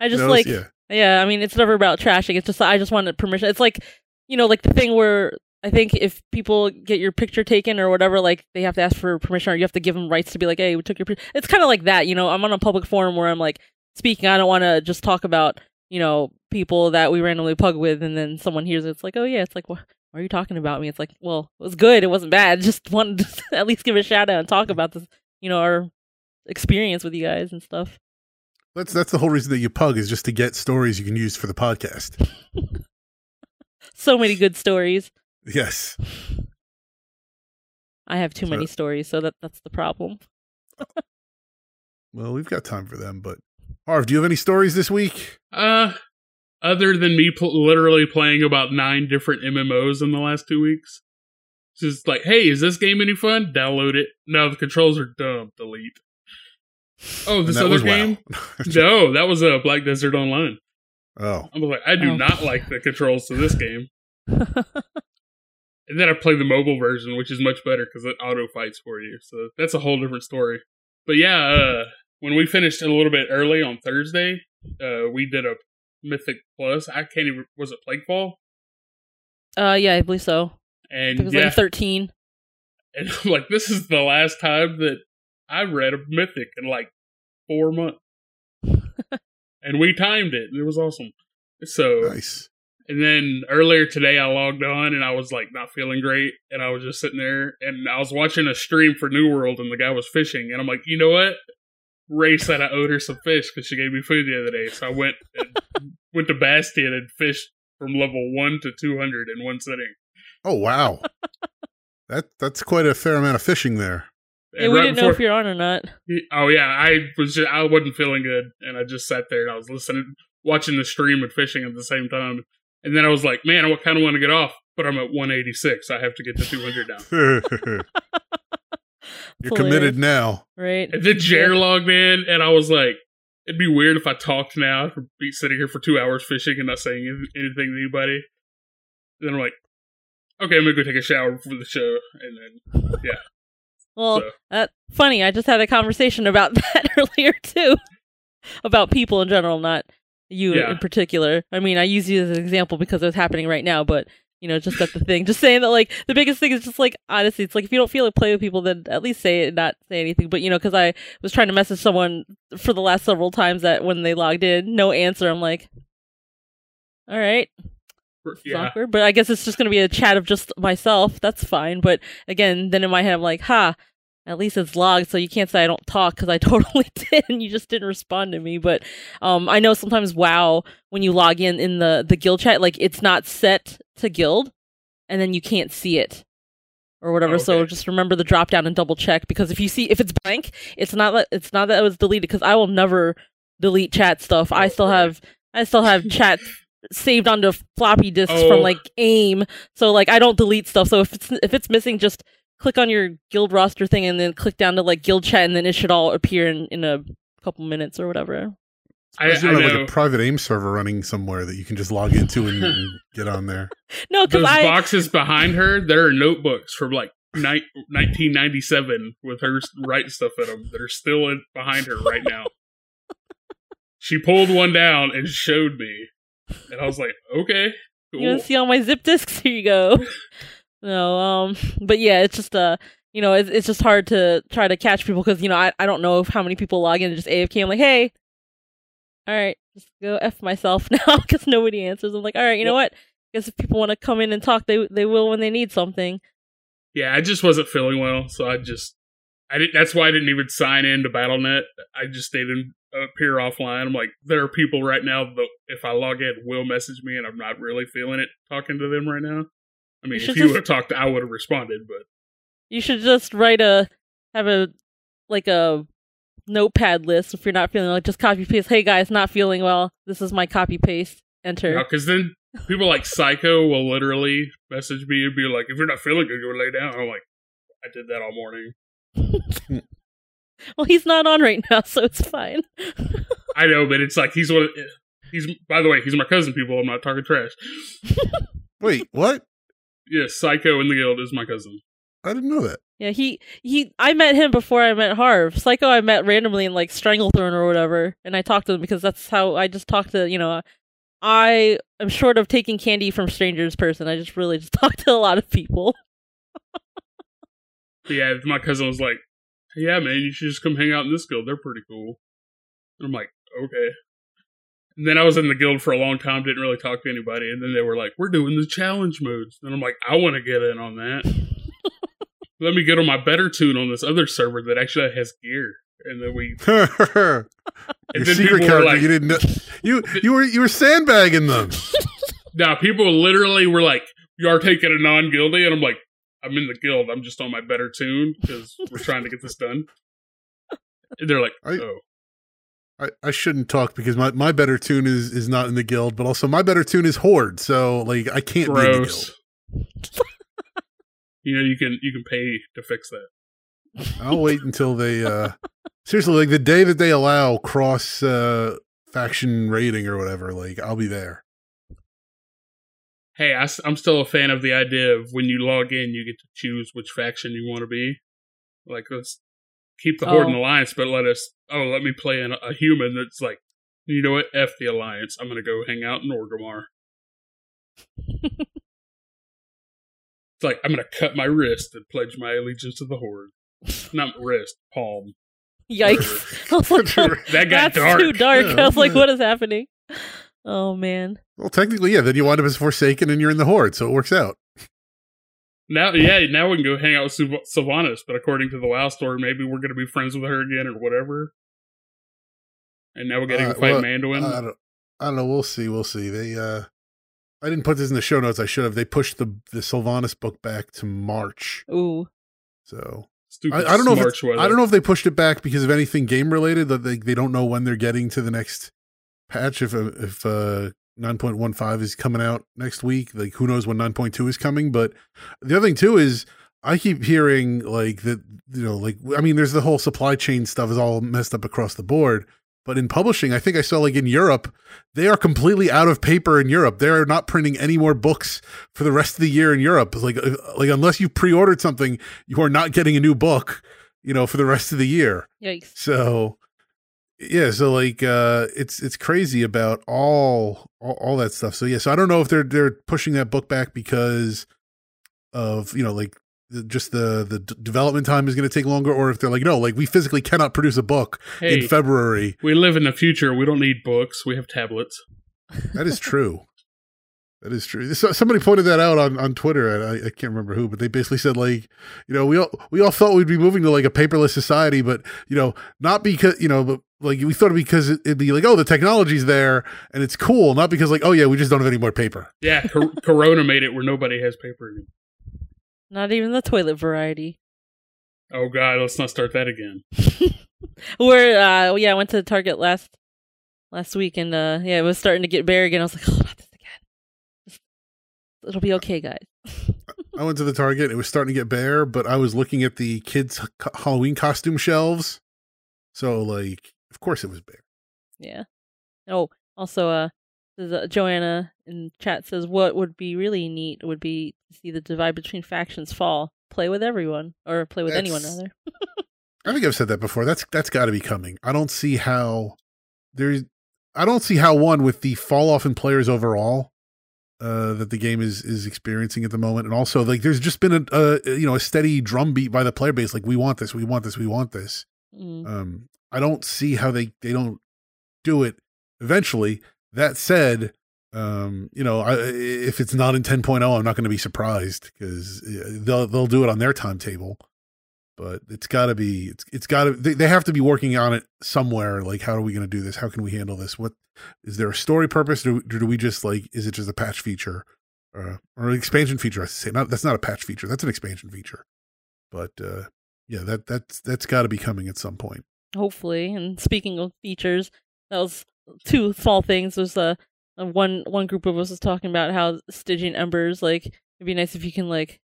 I just you know, like yeah. Yeah, I mean, it's never about trashing. It's just I just wanted permission. It's like, you know, like the thing where I think if people get your picture taken or whatever, like they have to ask for permission or you have to give them rights to be like, hey, we took your picture. It's kind of like that, you know. I'm on a public forum where I'm like speaking. I don't want to just talk about, you know, people that we randomly pug with, and then someone hears it. It's like, oh yeah, it's like, what? Why are you talking about me? It's like, well, it was good. It wasn't bad. <laughs> Just wanted to <laughs> at least give a shout out and talk about this, you know, our experience with you guys and stuff. That's that's the whole reason that you pug is just to get stories you can use for the podcast. <laughs> So many good stories. Yes. I have too many stories, so that that's the problem. Well, we've got time for them, but Harv, do you have any stories this week? Uh, other than me pl- literally playing about nine different MMOs in the last two weeks, just like, hey, is this game any fun? Download it. No, the controls are dumb. Delete. Oh, this other game? <laughs> WoW. no, that was a uh, Black Desert Online. oh, I was like, I do Oh. not like the controls to this game. <laughs> And then I played the mobile version, which is much better because it auto fights for you. So that's a whole different story. But yeah, uh, when we finished a little bit early on Thursday, uh, we did a Mythic Plus. I can't even was it Plaguefall? uh, yeah, I believe so. And It was yeah, like thirteen. and I'm like this is the last time that I read a Mythic in like four months, <laughs> and we timed it. and It was awesome. So nice. And then earlier today, I logged on and I was like not feeling great. And I was just sitting there and I was watching a stream for New World and the guy was fishing. And I'm like, you know what? Rei said I owed her some fish because she gave me food the other day. So I went and <laughs> went to Bastion and fished from level 1 to 200 in one sitting. Oh wow, that that's quite a fair amount of fishing there. Yeah, And we right didn't know if you're on or not. Oh yeah, I was just, I wasn't feeling good, and I just sat there and I was listening, watching the stream and fishing at the same time. And then I was like, man, I kind of want to get off, but I'm at 186. I have to get to 200 now. <laughs> <laughs> You're It's committed now. right? And then Jer logged in, and I was like, it'd be weird if I talked now, for be sitting here for two hours fishing and not saying anything to anybody. then I'm like, okay, I'm gonna go take a shower before the show, and then yeah. Well, so that funny. I just had a conversation about <laughs> that earlier too, about people in general, not you Yeah. in particular. I mean, I use you as an example because it's happening right now, but you know, just at the thing, just saying that like the biggest thing is just like honestly, it's like if you don't feel like play with people, then at least say it, and not say anything. But you know, because I was trying to message someone for the last several times that when they logged in, no answer. I'm like, all right, yeah, awkward, but I guess it's just going to be a chat of just myself. That's fine. But again, then in my head, I'm like, ha, at least it's logged, so you can't say I don't talk because I <laughs> totally did, and you just didn't respond to me. But um, I know sometimes WoW, when you log in in the the guild chat, like it's not set to guild, and then you can't see it or whatever. So just remember the drop down and double check because if you see if it's blank, it's not that it's not that it was deleted because I will never delete chat stuff. I Oh, still right. have I still have chat saved onto floppy disks Oh. from like AIM. So like I don't delete stuff. So if it's if it's missing, just click on your guild roster thing and then click down to like guild chat, and then it should all appear in in a couple minutes or whatever. I, Unless you I have like a private AIM server running somewhere that you can just log into and, and <laughs> get on there. No, because those I boxes behind her. There are notebooks from like ni- 1997 with her writing stuff in them that are still in, behind her right now. she pulled one down and showed me, and I was like, okay, you cool. want to see all my zip disks? <laughs> Here you go. <laughs> no, um, <laughs> but yeah, it's just uh. You know, it's, it's just hard to try to catch people because you know I, I don't know if how many people log in and just AFK. I'm like, hey, all right, just go f myself <laughs> now because nobody answers. I'm like, all right, you know what? guess if people want to come in and talk, they they will when they need something. Yeah, I just wasn't feeling well, so I just I didn't. That's why I didn't even sign in to BattleNet. I just stayed in appear offline. I'm like, there are people right now that if I log in will message me, and I'm not really feeling it talking to them right now. I mean, You if you would have talked, I would have responded, but You should just write a have a like a notepad list if you're not feeling like just copy paste. Hey guys, not feeling well. This is my copy paste. Enter. Because then people like Psycho will literally message me and be like, "If you're not feeling good, go lay down." I'm like, I did that all morning. <laughs> Well, he's not on right now, so it's fine. I know, but it's like he's one. Of, he's by the way, he's my cousin. People, I'm not talking trash. Wait, what? Yes, Psycho in the guild is my cousin. I didn't know that. Yeah, he he. I met him before I met Harv. Psycho, I met randomly in like Stranglethorn or whatever, and I talked to him because that's how I just talked to you know. I am short of taking candy from strangers. Person, I just really just <laughs> talk to a lot of people. Yeah, my cousin was like, "Yeah, man, you should just come hang out in this guild. They're pretty cool." And I'm like, "Okay." And then I was in the guild for a long time, didn't really talk to anybody. And then they were like, "We're doing the challenge modes," and I'm like, "I want to get in on that." <laughs> Let me get on my better tune on this other server that actually has gear. And then we, <laughs> Your and then secret character, like, you didn't know. You you were you were sandbagging them. <laughs> Now people literally were like, "You are taking a non-guildy," and I'm like, "I'm in the guild. I'm just on my better tune because we're trying to get this done." And they're like, "Oh, I, I shouldn't talk because my, my better tune is is not in the guild, but also my better tune is horde. So like I can't be in the guild. gross." <laughs> you know, you can you can pay to fix that. I'll wait <laughs> until they uh seriously like the day that they allow cross uh faction rating or whatever, like I'll be there. Hey, I, I'm still a fan of the idea of when you log in, you get to choose which faction you want to be. Like, let's keep the oh. Horde and Oh. Alliance, but let us. Oh, let me play in a, a human that's like, you know what? F the Alliance. I'm gonna go hang out in Orgrimmar. <laughs> It's like I'm gonna cut my wrist and pledge my allegiance to the Horde. Not wrist, palm. Yikes! I like, oh, That got that's dark. too dark. Yeah, I was like, what is happening? Oh man. Well, technically, yeah. Then you wind up as Forsaken and you're in the horde, so it works out. Now, yeah, now we can go hang out with Syl- Sylvanas, but according to the WoW story, maybe we're going to be friends with her again or whatever. And now we're getting Uh, to fight well, Anduin. I don't, I don't know. We'll see. We'll see. They, uh, I didn't put this in the show notes. I should have. They pushed the the Sylvanas book back to March. Ooh. So Stupid I, I don't know. If March it's, weather. I don't know if they pushed it back because of anything game related. That they they don't know when they're getting to the next patch. If uh, if uh, nine point one five is coming out next week, like who knows when nine point two is coming. But the other thing too is I keep hearing like that. You know, like I mean, there's the whole supply chain stuff is all messed up across the board. But in publishing, I think I saw like in Europe, they are completely out of paper in Europe. They're not printing any more books for the rest of the year in Europe. Like, uh, like unless you pre-ordered something, you are not getting a new book, you know, for the rest of the year. Yikes. So, yeah, so like, uh, it's it's crazy about all, all all that stuff. So yeah, so I don't know if they're they're pushing that book back because of you know like the, just the the d- development time is going to take longer, or if they're like no, like we physically cannot produce a book Hey, in February. we live in the future. We don't need books. We have tablets. That is true. That is true. So, somebody pointed that out on, on Twitter. and I, I can't remember who, but they basically said like, you know, we all we all thought we'd be moving to like a paperless society, but you know, not because you know, but like we thought because it- it'd be like, oh, the technology's there and it's cool, not because like, oh yeah, we just don't have any more paper. Yeah, cor- <laughs> Corona made it where nobody has paper. anymore. Not even the toilet variety. Oh God, let's not start that again. <laughs> Where uh yeah, I went to Target last last week and uh yeah, it was starting to get bare again. I was like, oh It'll be okay, guys. I went to the Target. It was starting to get bare, but I was looking at the kids' Halloween costume shelves. So like, of course it was bare. Yeah. Oh, also, uh, uh, Joanna in chat says what would be really neat would be to see the divide between factions fall. Play with everyone, or play with anyone rather. I think I've said that before. That's that's got to be coming. I don't see how there's. I don't see how one with the fall off in players overall uh, that the game is is experiencing at the moment, and also like there's just been a, a you know a steady drumbeat by the player base. Like we want this, we want this, we want this. Mm. Um, I don't see how they they don't do it eventually. That said, um, you know, I, if it's not in 10.0, I'm not going to be surprised because they'll they'll do it on their timetable. But it's got to be it's it's got to they, they have to be working on it somewhere. Like, how are we going to do this? How can we handle this? What is there a story purpose, or do, do we just like is it just a patch feature uh, or an expansion feature? I say not. That's not a patch feature. That's an expansion feature. But uh, yeah, that that's that's got to be coming at some point. hopefully. And speaking of features, that was two small things. There's a, a one one group of us was talking about how Stygian Embers like it'd be nice if you can like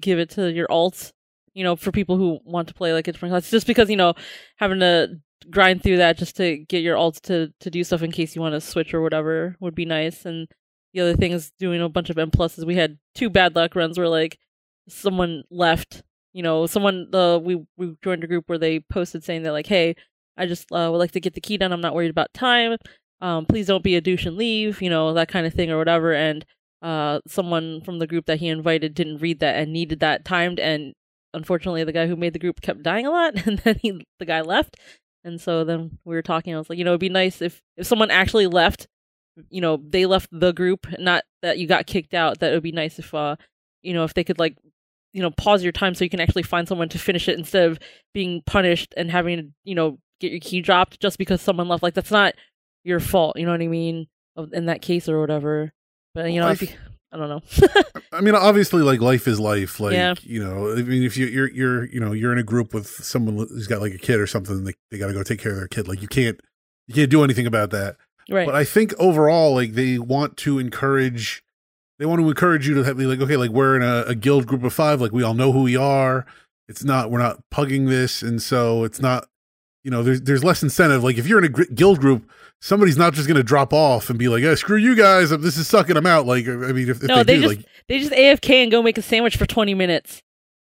give it to your alts, you know, for people who want to play like different class. Just because you know having to grind through that just to get your alts to to do stuff in case you want to switch or whatever would be nice. And the other thing is doing a bunch of M pluses. We had two bad luck runs where like someone left. You know, someone the we we joined a group where they posted saying that like, hey, I just uh, would like to get the key done. I'm not worried about time. Um, please don't be a douche and leave. You know that kind of thing or whatever. And uh, someone from the group that he invited didn't read that and needed that timed. And unfortunately, the guy who made the group kept dying a lot, <laughs> and then he the guy left. And so then we were talking. I was like, you know, it'd be nice if if someone actually left. You know, they left the group, not that you got kicked out. That it would be nice if, uh, you know, if they could like you know pause your time so you can actually find someone to finish it instead of being punished and having to you know get your key dropped just because someone left like that's not your fault you know what i mean in that case or whatever but you know if you, i don't know I mean, obviously, like life is life. Like Yeah. you know, I mean, if you, you're you're you know you're in a group with someone who's got like a kid or something, they they got to go take care of their kid. Like you can't you can't do anything about that. right But I think overall, like they want to encourage, they want to encourage you to have, be like, okay, like we're in a, a guild group of five, like we all know who we are. It's not, we're not pugging this, and so it's not, you know, there's there's less incentive. Like if you're in a guild group, somebody's not just going to drop off and be like, "Yeah, screw you guys, this is sucking them out." Like, I mean, if, if no they, they, do, just like, they just afk and go make a sandwich for 20 minutes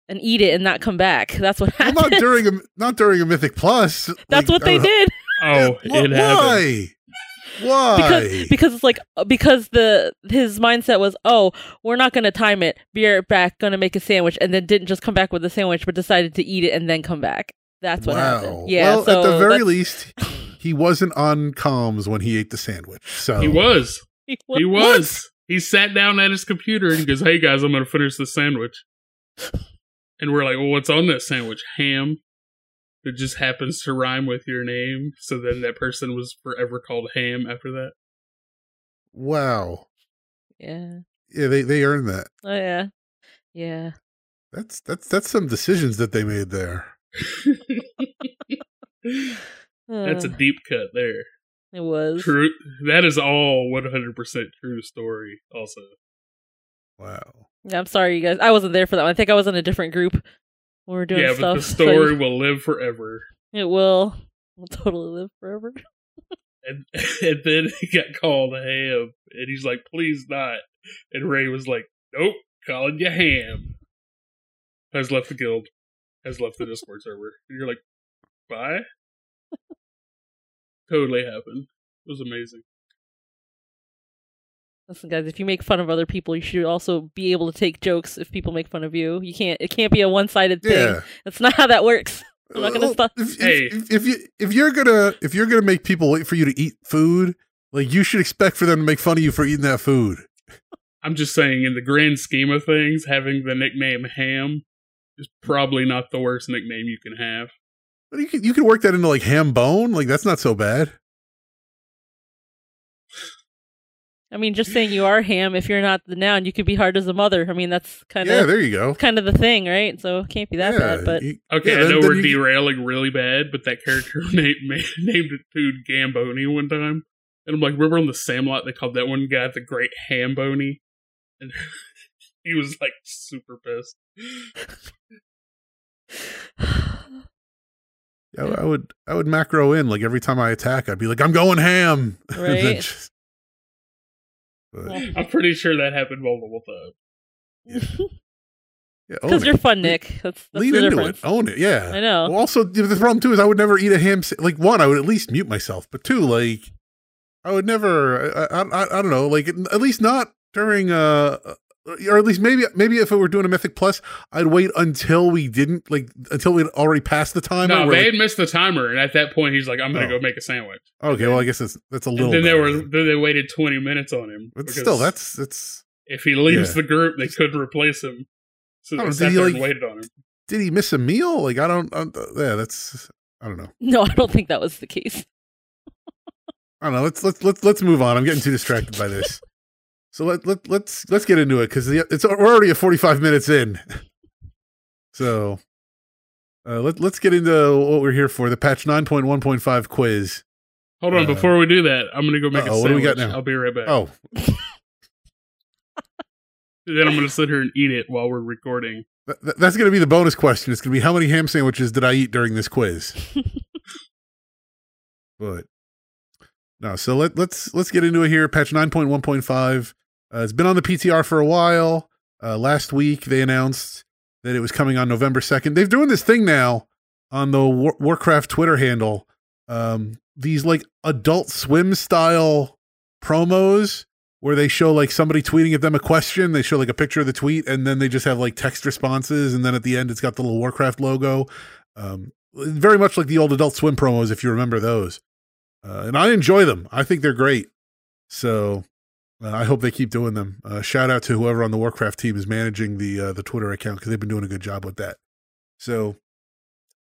and eat it and not come back that's what well, happened not during a not during a mythic plus. that's Like, what they don't did <laughs> Oh, Wh- it why? Why? because because it's like uh, because the his mindset was oh we're not gonna time it be right back gonna make a sandwich and then didn't just come back with the sandwich but decided to eat it and then come back that's what happened yeah well, so at the very least, <laughs> he wasn't on comms when he ate the sandwich. So He was. he He was. He sat down at his computer and he goes, "Hey guys, I'm gonna finish this sandwich." And we're like, "Well, what's on that sandwich? Ham." It just happens to rhyme with your name, so then that person was forever called Ham after that. Wow. yeah Yeah, they they earned that. oh yeah yeah That's that's that's some decisions that they made there. <laughs> That's a Uh, deep cut there. it was True. That is all 100% true story. Also, Wow. yeah, i'm sorry you guys i wasn't there for that one i think i was in a different group when we were doing yeah, stuff but the so <laughs> story will live forever. it will will totally live forever <laughs> And, <laughs> and then he got called a ham, and he's like, "Please not." And Rei was like, "Nope, calling you ham." Has left the guild. Has left the Discord server. And you're like, "Bye." Totally happened. It was amazing. Listen, guys, if you make fun of other people, you should also be able to take jokes if people make fun of you. You can't. It can't be a one-sided thing. Yeah. That's not how that works. I'm not gonna Well, stop. If, if- Hey. if, if you if you're gonna if you're gonna make people wait for you to eat food, like you should expect for them to make fun of you for eating that food. I'm just saying, in the grand scheme of things, having the nickname Ham is probably not the worst nickname you can have. But you can you can work that into like ham bone. Like that's not so bad. I mean, just saying you are ham. If you're not the noun, you could be hard as a mother. I mean, that's kind of yeah, of there you go. kind of the thing, right? So it can't be that yeah, bad. But you- Okay, yeah, I know then we're you- derailing really bad, but that character <laughs> named named food Gamboni one time, and I'm like, remember on the Sandlot they called that one guy the Great Hamboni, and <laughs> he was like super pissed. <sighs> <sighs> <sighs> <laughs> I, I would I would macro in like every time I attack, I'd be like, I'm going ham. <laughs> Right. just- but, I'm pretty sure that happened multiple times. yeah, <laughs> because it. you're fun, Nick. That's, that's Lean the into difference. it. Own it. Yeah. I know. Well, also, the problem too is I would never eat a ham. sa- Like one, I would at least mute myself, but two, like I would never. I, I, I, I don't know. Like at least not during uh, Uh, or at least maybe maybe if it were doing a mythic plus, I'd wait until we didn't like until we'd already passed the timer. no, they like- had missed the timer, and at that point he's like, "I'm gonna Oh. go make a sandwich." okay, well, I guess that's that's a little. And then they were then they waited 20 minutes on him. but still, that's that's. if he leaves Yeah. the group, they couldn't replace him. So I they sat did he, and like- waited on him. Did he miss a meal? Like I don't. I, yeah, that's. I don't know. No, I don't think that was the case. I don't know. Let's let's let's let's move on. I'm getting too distracted by this. <laughs> So let let let's let's get into it because it's we're already at 45 minutes in. <laughs> So Uh, let, let's get into what we're here for the patch 9.1.5 quiz. Hold on, Uh, before we do that, I'm gonna go make uh-oh, a what do we sandwich. got now? I'll be right back. Oh, Then I'm gonna sit here and eat it while we're recording. th- th- that's going to be the bonus question. It's going to be how many ham sandwiches did I eat during this quiz? <laughs> but no, so let, let's let's get into it here. Patch 9.1.5. Uh, it's been on the PTR for a while. Uh, last week they announced that it was coming on November 2nd. They're doing this thing now on the War- Warcraft Twitter handle. Um, these like adult swim style promos where they show like somebody tweeting at them a question. They show like a picture of the tweet and then they just have like text responses. And then at the end, it's got the little Warcraft logo. Um, very much like the old Adult Swim promos, if you remember those. Uh, and I enjoy them. I think they're great. So uh, I hope they keep doing them. Uh, shout out to whoever on the Warcraft team is managing the uh, the Twitter account because they've been doing a good job with that. So,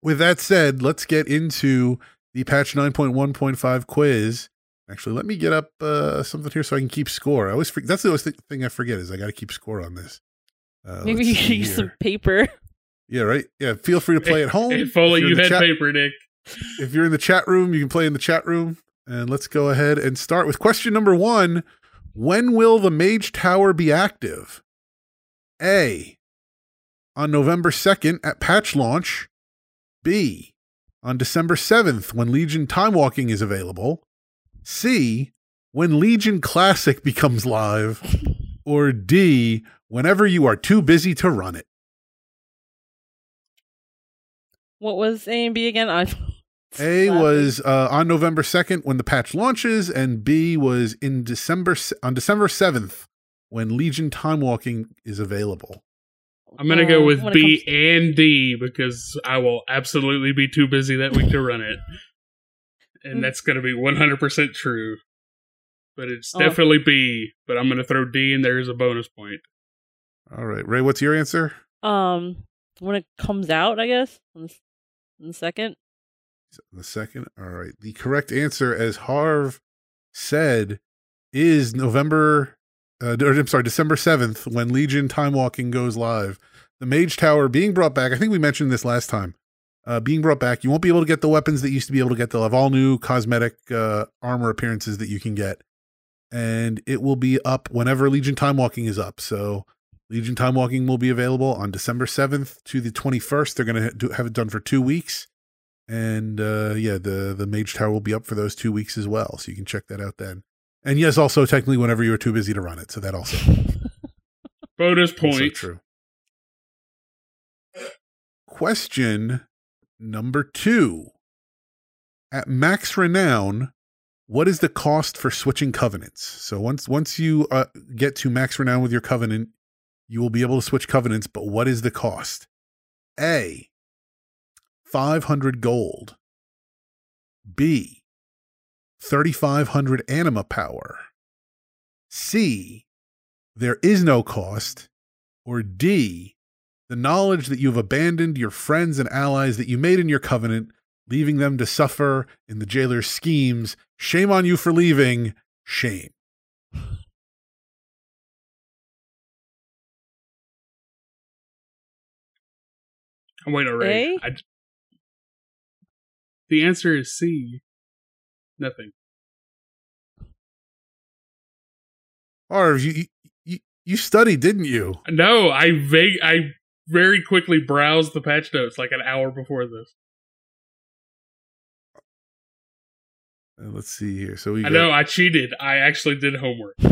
with that said, let's get into the patch 9.1.5 quiz. Actually, let me get up uh, something here so I can keep score. I always for- that's the always th- thing I forget is I got to keep score on this. Uh, Maybe you see should use some paper. Yeah, right. Yeah, feel free to play at home. If only you're you had chat- paper, Nick. if you're in the chat room, you can play in the chat room. And let's go ahead and start with question number one When will the Mage Tower be active? A. On November 2nd at patch launch. B. On December 7th when Legion Time Walking is available. C. When Legion Classic <laughs> becomes live. Or D. Whenever you are too busy to run it. What was A and B again? I A Laughing. was uh, on November 2nd when the patch launches, and B was in December on December 7th when Legion Time Walking is available. I'm gonna go Uh, with when B comes- and D because I will absolutely be too busy that week to run it, and that's gonna be 100 percent true. But it's Oh. definitely B. But I'm gonna throw D in there as a bonus point. All right, Rei, what's your answer? Um, when it comes out, I guess In the, the second. The second. All right. The correct answer, as Harv said, is November. Uh, or, I'm sorry, December 7th when Legion Time Walking goes live. The Mage Tower being brought back. I think we mentioned this last time. Uh, being brought back, you won't be able to get the weapons that you used to be able to get. They'll have all new cosmetic uh, armor appearances that you can get. And it will be up whenever Legion Time Walking is up. So Legion Time Walking will be available on December 7th to the 21st. They're going to have it done for two weeks and uh yeah the the mage tower will be up for those two weeks as well so you can check that out then. And yes also technically whenever you are too busy to run it so that also, <laughs> Bonus also point. true. Question number two. At max renown what is the cost for switching covenants? So once once you uh, get to max renown with your covenant you will be able to switch covenants but what is the cost? A 500 gold. B. 3500 anima power. C. There is no cost. Or D. The knowledge that you have abandoned your friends and allies that you made in your covenant, leaving them to suffer in the jailer's schemes. Shame on you for leaving. Shame. I'm waiting on Rei. A? I, the answer is C. Nothing. Harv, you, you, you studied, didn't you? No, I vague. I very quickly browsed the patch notes like an hour before this. Uh, let's see here. So we I got- know I cheated. I actually did homework. <laughs>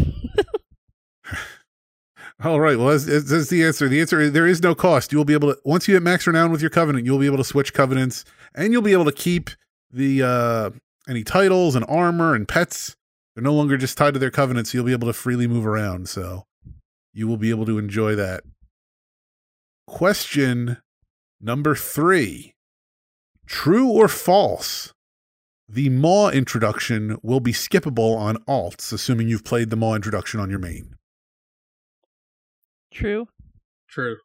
All right. Well, that's, that's the answer. The answer is there is no cost. You will be able to once you hit max renown with your covenant, you'll be able to switch covenants, and you'll be able to keep the uh any titles and armor and pets. They're no longer just tied to their covenants. So you'll be able to freely move around. So you will be able to enjoy that. Question number three: True or false? The Maw introduction will be skippable on alts, assuming you've played the Maw introduction on your main. True. True.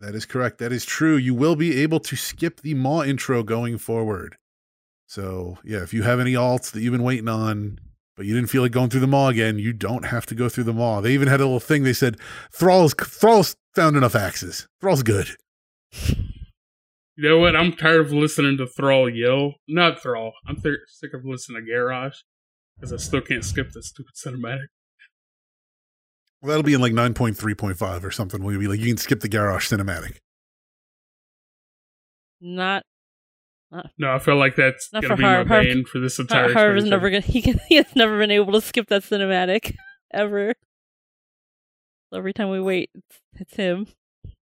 That is correct. That is true. You will be able to skip the Maw intro going forward. So, yeah, if you have any alts that you've been waiting on, but you didn't feel like going through the Maw again, you don't have to go through the Maw. They even had a little thing. They said, Thrall's, Thrall's found enough axes. Thrall's good. You know what? I'm tired of listening to Thrall yell. Not Thrall. I'm th- sick of listening to Garrosh because I still can't skip this stupid cinematic. Well, that'll be in like 9.3.5 or something. We'll be like, you can skip the Garrosh cinematic. Not No, I feel like that's Not gonna for be Harv. my Harv- bane for this entire. Har- Harv is never gonna. <laughs> He can. He has never been able to skip that cinematic <laughs> ever. Every time we wait, it's, it's him.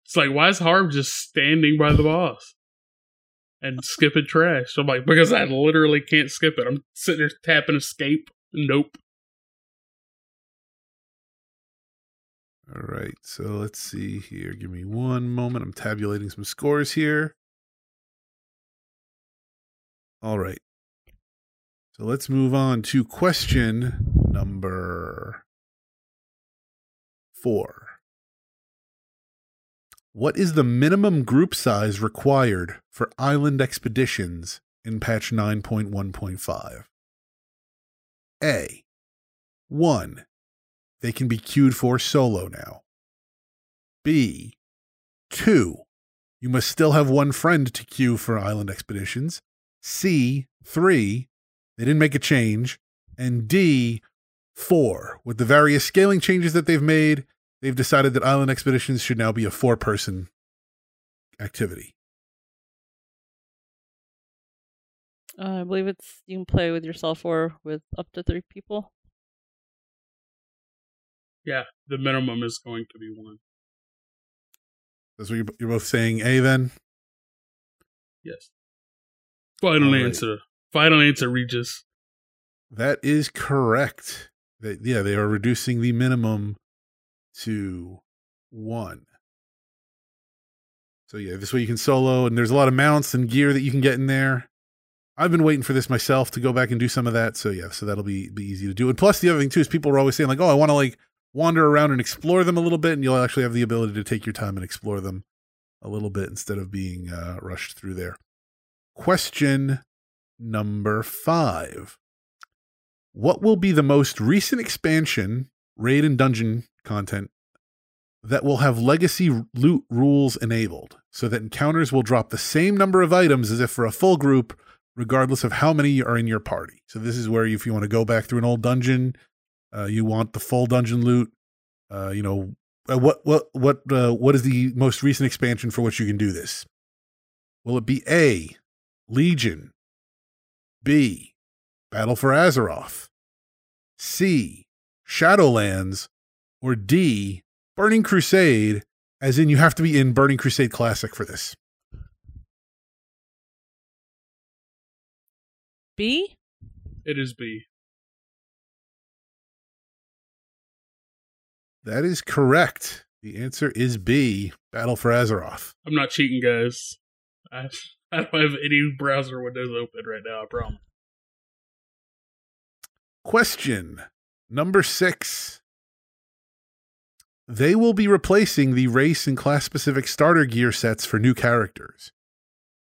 It's like, why is Harv just standing by the boss and skipping trash? I'm like, because I literally can't skip it. I'm sitting there tapping escape. Nope. All right. So let's see here. Give me one moment. I'm tabulating some scores here. All right. So let's move on to question number four. What is the minimum group size required for island expeditions in patch 9.1.5? A. 1. They can be queued for solo now. B. 2. You must still have one friend to queue for island expeditions. C. 3. They didn't make a change. And D. 4. With the various scaling changes that they've made, they've decided that island expeditions should now be a four person activity. Uh, I believe it's you can play with yourself or with up to three people. Yeah, the minimum is going to be one. That's what you're, you're both saying, A then? Yes. Final Alright. answer. Final answer, Regis. That is correct. They, yeah, they are reducing the minimum to one. So yeah, this way you can solo, and there's a lot of mounts and gear that you can get in there. I've been waiting for this myself to go back and do some of that. So yeah, so that'll be be easy to do. And plus, the other thing too is people are always saying like, "Oh, I want to like wander around and explore them a little bit," and you'll actually have the ability to take your time and explore them a little bit instead of being uh, rushed through there. Question number five. What will be the most recent expansion, raid and dungeon content, that will have legacy loot rules enabled so that encounters will drop the same number of items as if for a full group, regardless of how many are in your party? So, this is where if you want to go back through an old dungeon, uh, you want the full dungeon loot. Uh, you know, uh, what what what uh, what is the most recent expansion for which you can do this? Will it be A, Legion, B, Battle for Azeroth, C, Shadowlands, or D, Burning Crusade, as in you have to be in Burning Crusade Classic for this? B. It is B. That is correct. The answer is B, Battle for Azeroth. I'm not cheating, guys. I, <laughs> I don't have any browser windows open right now, I promise. Question number six. They will be replacing the race and class specific starter gear sets for new characters.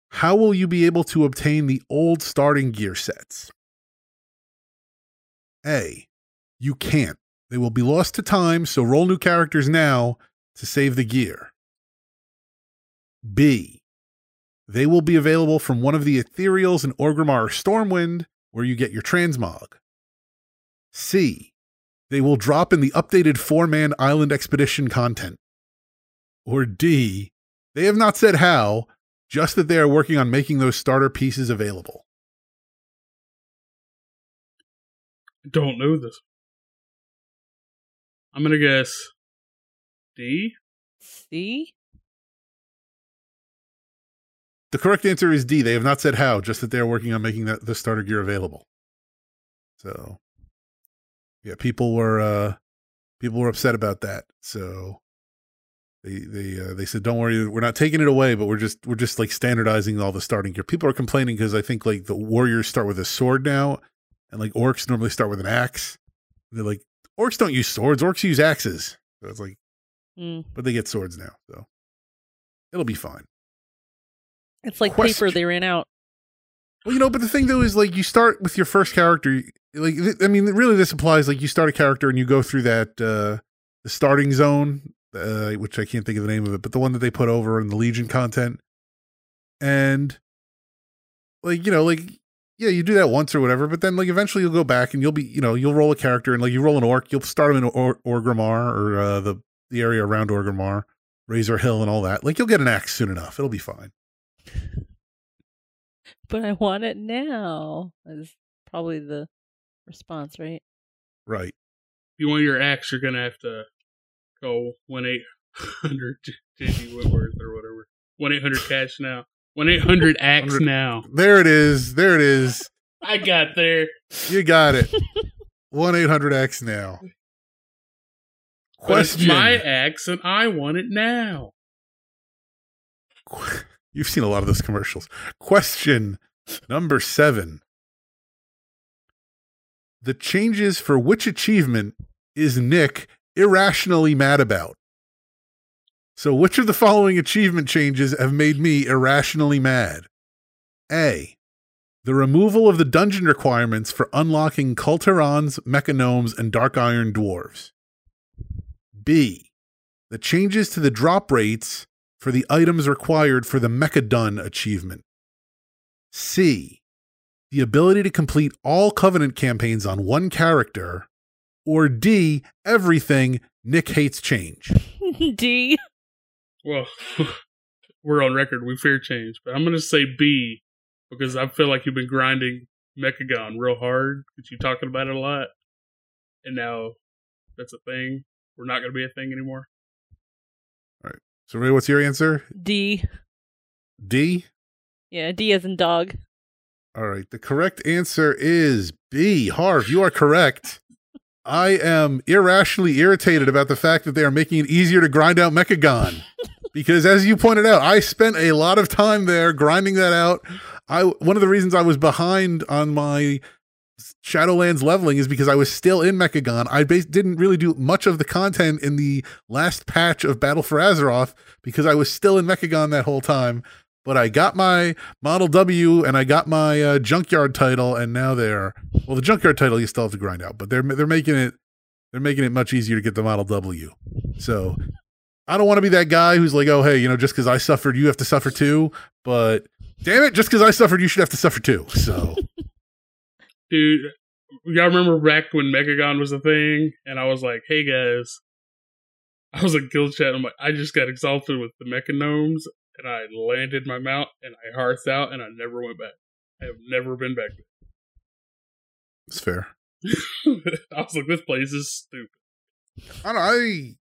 How will you be able to obtain the old starting gear sets? A. You can't. They will be lost to time, so roll new characters now to save the gear. B. They will be available from one of the Ethereals in Orgrimmar or Stormwind, where you get your transmog. C. They will drop in the updated four man island expedition content. Or D. They have not said how, just that they are working on making those starter pieces available. Don't know this. I'm gonna guess D. C. The correct answer is D. They have not said how, just that they are working on making that the starter gear available. So, yeah, people were uh, people were upset about that. So they they uh, they said, "Don't worry, we're not taking it away, but we're just we're just like standardizing all the starting gear." People are complaining because I think like the warriors start with a sword now, and like orcs normally start with an axe. They're like orcs don't use swords; orcs use axes. So it's like, Mm. but they get swords now, so it'll be fine. It's like Question- paper they ran out. Well, you know, but the thing though is like you start with your first character. Like, I mean, really, this applies. Like, you start a character and you go through that uh the starting zone, uh, which I can't think of the name of it, but the one that they put over in the Legion content. and like you know like yeah you do that once or whatever but then like eventually you'll go back and you'll be you know you'll roll a character and like you roll an orc you'll start them in or- orgrimmar or uh, the the area around orgrimmar razor hill and all that like you'll get an axe soon enough it'll be fine But I want it now. Is probably the response, right? right If you want your axe, you're gonna have to go one eight hundred JD Whitworth or whatever. One eight hundred cash now. One eight hundred 100 now. there it is there it is I got there. you got it <laughs> 1-800-x now But it's question my axe, and I want it now. You've seen a lot of those commercials. Question number seven. The changes for which achievement is Nick irrationally mad about? So, which of the following achievement changes have made me irrationally mad? A. The removal of the dungeon requirements for unlocking Culterons, Mechagnomes, and Dark Iron Dwarves. B. The changes to the drop rates for the items required for the Mechagon achievement. C. The ability to complete all Covenant campaigns on one character. Or D. Everything Nick hates change. <laughs> D. Well, <laughs> we're on record. We fear change, but I'm gonna say B because I feel like you've been grinding Mechagon real hard because you're talking about it a lot, and now that's a thing. We're not gonna be a thing anymore. All right. So, Rei, what's your answer? D. D? Yeah, D as in dog. All right. The correct answer is B. Harv, you are correct. <laughs> I am irrationally irritated about the fact that they are making it easier to grind out Mechagon. <laughs> because as you pointed out, I spent a lot of time there grinding that out. I one of the reasons I was behind on my Shadowlands leveling is because I was still in Mechagon. I bas- didn't really do much of the content in the last patch of Battle for Azeroth because I was still in Mechagon that whole time. But I got my Model W and I got my uh, Junkyard title, and now they're well. The Junkyard title you still have to grind out, but they're they're making it they're making it much easier to get the Model W. So I don't want to be that guy who's like, oh hey, you know, just because I suffered, you have to suffer too. But damn it, just because I suffered, you should have to suffer too. So <laughs> Dude, y'all remember back when Mechagon was a thing, and I was like, "Hey guys," I was in guild chat. I'm like, I just got exalted with the Mechagnomes, and I landed my mount, and I hearthed out, and I never went back. I have never been back. it's fair. <laughs> I was like, this place is stupid. I don't. Know, I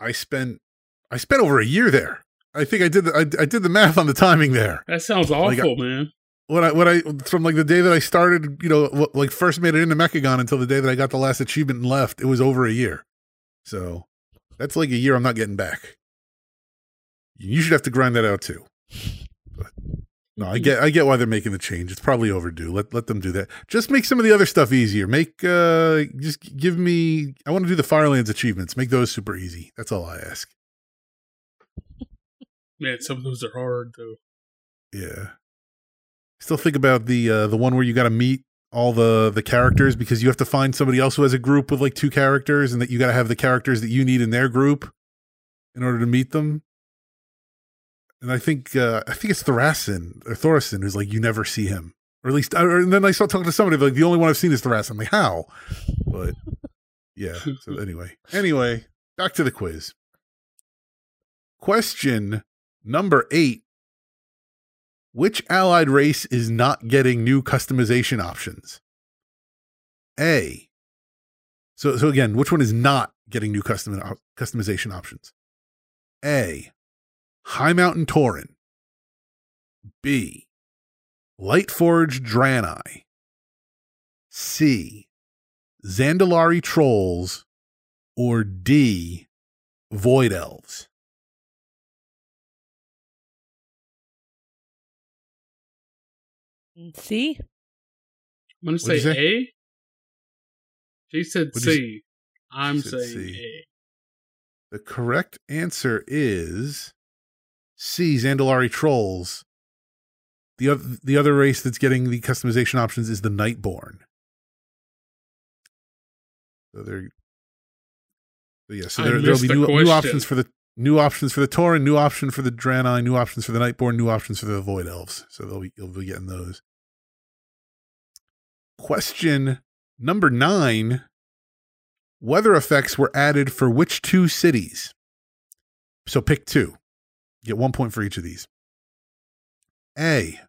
I spent I spent over a year there. I think I did the, I, I did the math on the timing there. That sounds Like, awful, man. When I when I from like the day that I started, you know, like first made it into Mechagon until the day that I got the last achievement and left, it was over a year. So that's like a year I'm not getting back. You should have to grind that out too. But no, I get I get why they're making the change. It's probably overdue. Let let them do that. Just make some of the other stuff easier. Make uh just give me I want to do the Firelands achievements. Make those super easy. That's all I ask. Man, some of those are hard though. Yeah. Still think about the uh the one where you got to meet all the the characters because you have to find somebody else who has a group with like two characters and that you got to have the characters that you need in their group in order to meet them. And I think uh I think it's Thorasin or Thorasin who's like you never see him. Or at least or, and then I start talking to somebody like the only one I've seen is Thorasin. I'm like, "How?" But yeah. So <laughs> anyway. Anyway, back to the quiz. Question number 8 which allied race is not getting new customization options? A. So, so again, which one is not getting new custom customization options? A. Highmountain Tauren. B. Lightforged Draenei. C. Zandalari Trolls. Or D. Void Elves. C. I'm gonna say, What'd you say? A. She said What'd you C. I'm Said saying C. A. The correct answer is C. Zandalari Trolls. The other the other race that's getting the customization options is the Nightborne. So they're so yeah, so there, there'll be the new, new options for the new options for the Tauren, new option for the Draenei, new options for the Nightborne, new options for the Void Elves. So they'll be, you'll be getting those. Question number nine Weather effects were added for which two cities? So pick two. Get one point for each of these. A.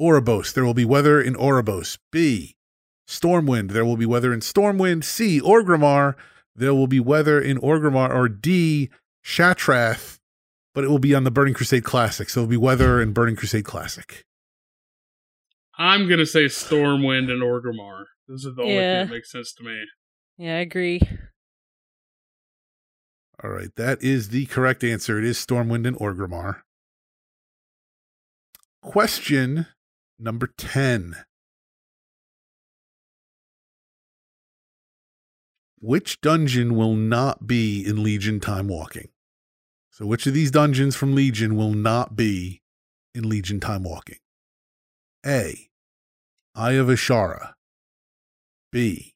Oribos. There will be weather in Oribos. B. Stormwind. There will be weather in Stormwind. C. Orgrimmar. There will be weather in Orgrimmar. Or D. Shattrath. But it will be on the Burning Crusade Classic. So it'll be weather in Burning Crusade Classic. I'm gonna say Stormwind and Orgrimmar. Those are the only Yeah. thing that makes sense to me. Yeah, I agree. All right. That is the correct answer. It is Stormwind and Orgrimmar. Question number 10. Which dungeon will not be in Legion Time Walking? So, which of these dungeons from Legion will not be in Legion Time Walking? A. Eye of Azshara. B.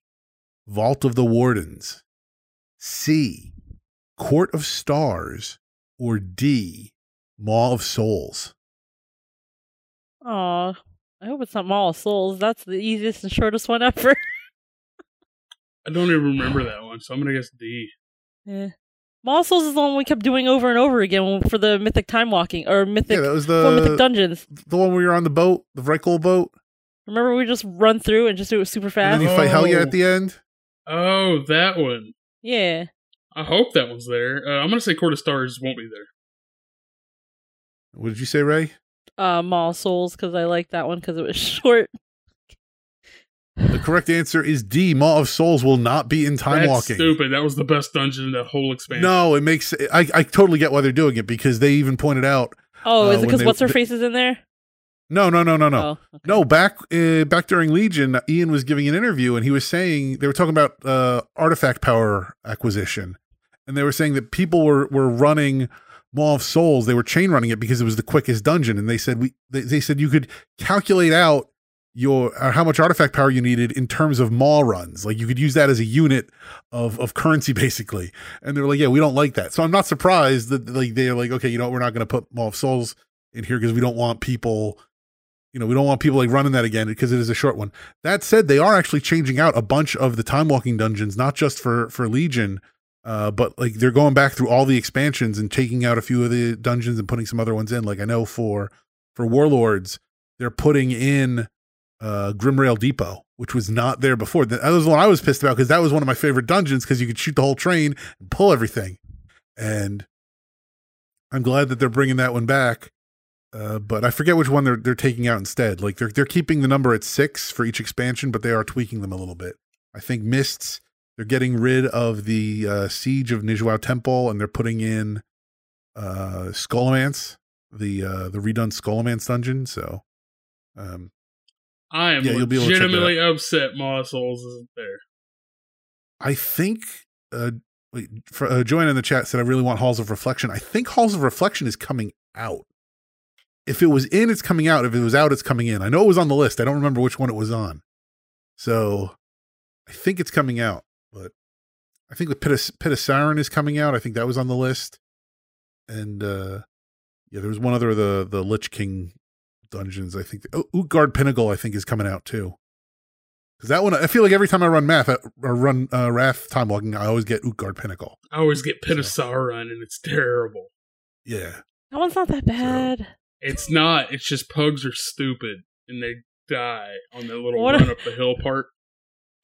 Vault of the Wardens. C. Court of Stars. Or D. Maw of Souls. Aw, I hope it's not Maw of Souls. That's the easiest and shortest one ever. <laughs> I don't even remember that one, so I'm gonna guess D. yeah. Maw of Souls is the one we kept doing over and over again for the Mythic Time Walking or Mythic yeah, that was for Mythic Dungeons. the one where you're on the boat, the Vrykul boat, Remember we just run through and just do it super and fast? then you fight Helya Oh. at the end. Oh, that one. yeah. I hope that one's there. Uh, I'm gonna say Court of Stars won't be there. What did you say, Rei? Uh, Maw of Souls because I like that one because it was <laughs> short. The correct answer is D. Maw of Souls will not be in time That's walking. stupid. That was the best dungeon in the whole expansion. No, it makes I, I totally get why they're doing it because they even pointed out. Oh, Uh, is it because what's her the- face is in there? No, no, no, no, no. Oh, okay. No, back uh, back during Legion, Ian was giving an interview and he was saying they were talking about uh, artifact power acquisition, and they were saying that people were were running Maw of Souls. They were chain running it because it was the quickest dungeon, and they said we they, they said you could calculate out your uh, how much artifact power you needed in terms of Maw runs. Like you could use that as a unit of of currency <laughs> basically. And they were like, yeah, we don't like that. So I'm not surprised that like they're like, okay, you know we're not going to put Maw of Souls in here because we don't want people you know, we don't want people like running that again because it is a short one. That said, they are actually changing out a bunch of the time walking dungeons, not just for for Legion, uh, but like they're going back through all the expansions and taking out a few of the dungeons and putting some other ones in. Like I know for for Warlords, they're putting in uh Grimrail Depot, which was not there before. That was one I was pissed about because that was one of my favorite dungeons because you could shoot the whole train and pull everything. And I'm glad that they're bringing that one back. Uh, but I forget which one they're they're taking out instead. Like they're they're keeping the number at six for each expansion, but they are tweaking them a little bit. I think Mists they're getting rid of the uh, Siege of Niuzao Temple and they're putting in uh, Scholomance, the uh, the redone Scholomance dungeon. So um, I am Yeah, you'll be able to check that legitimately upset Moss Souls isn't there. I think uh, wait, for, uh, Joanne in the chat said I really want Halls of Reflection. I think Halls of Reflection is coming out. If it was in, it's coming out. If it was out, it's coming in. I know it was on the list. I don't remember which one it was on. So I think it's coming out, but I think the Pit of, Pit of Saron is coming out. I think that was on the list. And uh yeah, there was one other the the Lich King dungeons. I think oh, Utgard Pinnacle. I think is coming out too. Because that one, I feel like every time I run math or run uh, Wrath time walking, I always get Utgard Pinnacle. I always get Pit of Saron and it's terrible. Yeah, That one's not that bad. It's not. It's just pugs are stupid and they die on their little What- run up the hill part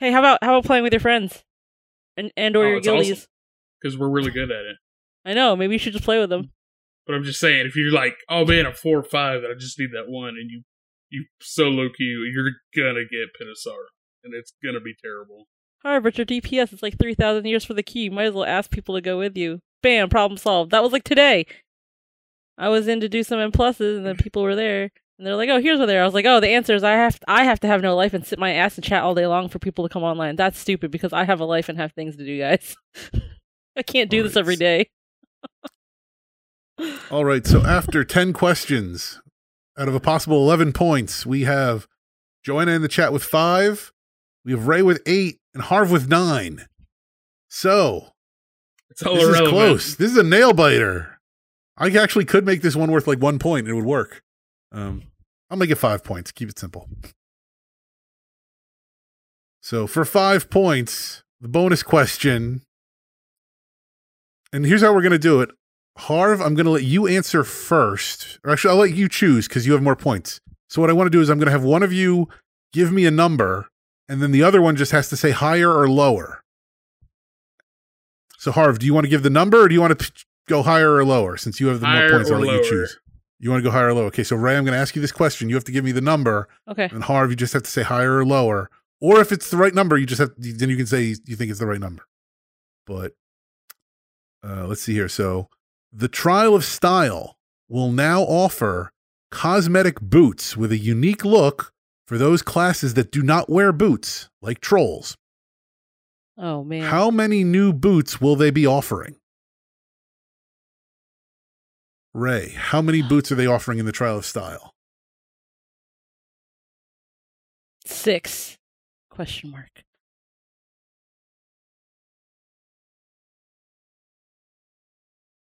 Hey, how about how about playing with your friends, and and or Oh, your it's guildies? awesome. because we're really good at it. I know. Maybe you should just play with them. But I'm just saying, if you're like, oh man, I'm four or five, and I just need that one, and you you solo queue, you're gonna get Pit and it's gonna be terrible. However, but your DPS is like three thousand years for the key. You might as well ask people to go with you. Bam, problem solved. That was like today. I was in to do some M pluses, and then people were there, and they're like, "Oh, here's what they're." I was like, "Oh, the answer is I have I have to have no life and sit my ass and chat all day long for people to come online. That's stupid because I have a life and have things to do, guys. <laughs> I can't do this Alright. every day." <laughs> All right. So after 10 questions out of a possible 11 points, we have Joanna in the chat with five. We have Rei with eight and Harv with nine. So It's all This is close. This is a nail biter. I actually could make this one worth like one point. It would work. Um, I'll make it five points. Keep it simple. So for five points, the bonus question, and here's how we're going to do it. Harv, I'm going to let you answer first. Or actually, I'll let you choose because you have more points. So what I want to do is I'm going to have one of you give me a number, and then the other one just has to say higher or lower. So Harv, do you want to give the number, or do you want to go higher or lower? Since you have the Higher more points, I'll let you choose. You want to go higher or lower? Okay, so Rei, I'm going to ask you this question. You have to give me the number, Okay. and Harv, you just have to say higher or lower. Or if it's the right number, you just have to, then you can say you think it's the right number. But uh, let's see here. So the Trial of Style will now offer cosmetic boots with a unique look for those classes that do not wear boots, like trolls. Oh man. How many new boots will they be offering? Rei, how many boots are they offering in the Trial of Style? Six. Question mark.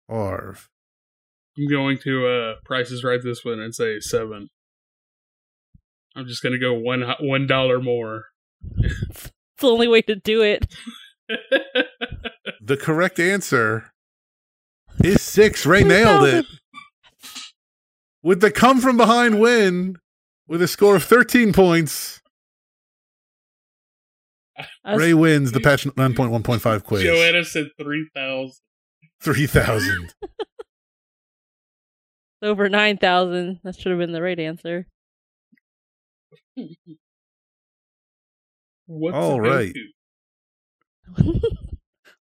Harv. I'm going to uh prices right this one and say seven. I'm just gonna go one one dollar more. It's the only way to do it. <laughs> The correct answer is six. Rei nailed it. With the come from behind win with a score of 13 points, I Rei wins the patch 9.1.5 quiz. Joanna said three thousand. 3,000. <laughs> over nine thousand. That should have been the right answer. <laughs> What's All a right. go-to?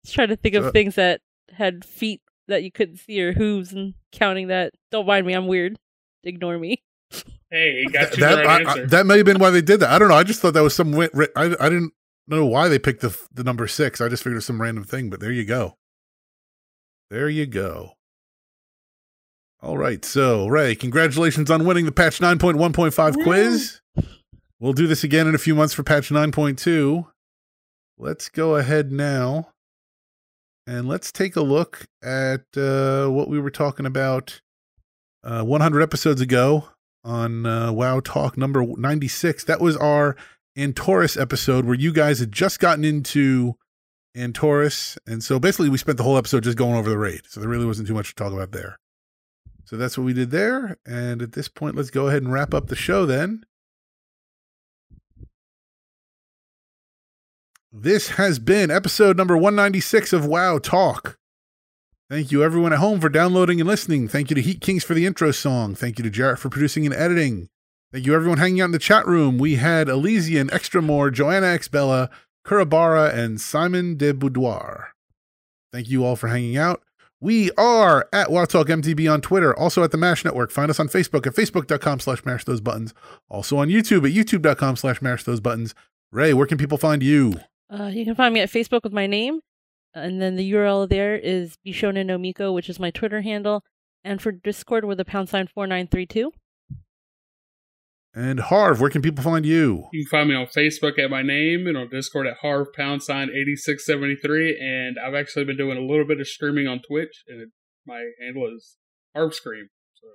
Let's try to think of So- things that had feet that you couldn't see or hooves and counting that. Don't mind me, I'm weird. Ignore me. <laughs> Hey, he got you that, the right I- I- that may have been why they did that. I don't know. I just thought that was some. wi- I, I didn't know why they picked the, the number six. I just figured it was some random thing, but there you go. There you go. All right. So, Rei, congratulations on winning the patch 9.1.5 Woo. quiz. We'll do this again in a few months for patch 9.2. Let's go ahead now and let's take a look at uh, what we were talking about uh, 100 episodes ago on uh, WoW Talk number 96. That was our Antorus episode where you guys had just gotten into Antorus. And so basically, we spent the whole episode just going over the raid. So there really wasn't too much to talk about there. So that's what we did there. And at this point, let's go ahead and wrap up the show then. This has been episode number 196 of WoW Talk. Thank you, everyone at home, for downloading and listening. Thank you to Heat Kings for the intro song. Thank you to Jarrett for producing and editing. Thank you, everyone hanging out in the chat room. We had Elysian, Extra More, Joanna X Bella, Kurabara, and Simon de Boudoir. Thank you all for hanging out. We are at Talk MTB on Twitter, also at the MASH Network. Find us on Facebook at facebook.com slash mash those buttons. Also on YouTube at youtube.com slash mash those buttons. Rei, where can people find you? Uh, you can find me at Facebook with my name, and then the URL there is Bishonen no Miko, which is my Twitter handle, and for Discord with a pound sign four nine three two. And Harv, where can people find you? You can find me on Facebook at my name and on Discord at Harv Pound Sign eighty six seventy three. And I've actually been doing a little bit of streaming on Twitch, and it, my handle is Harv Scream. So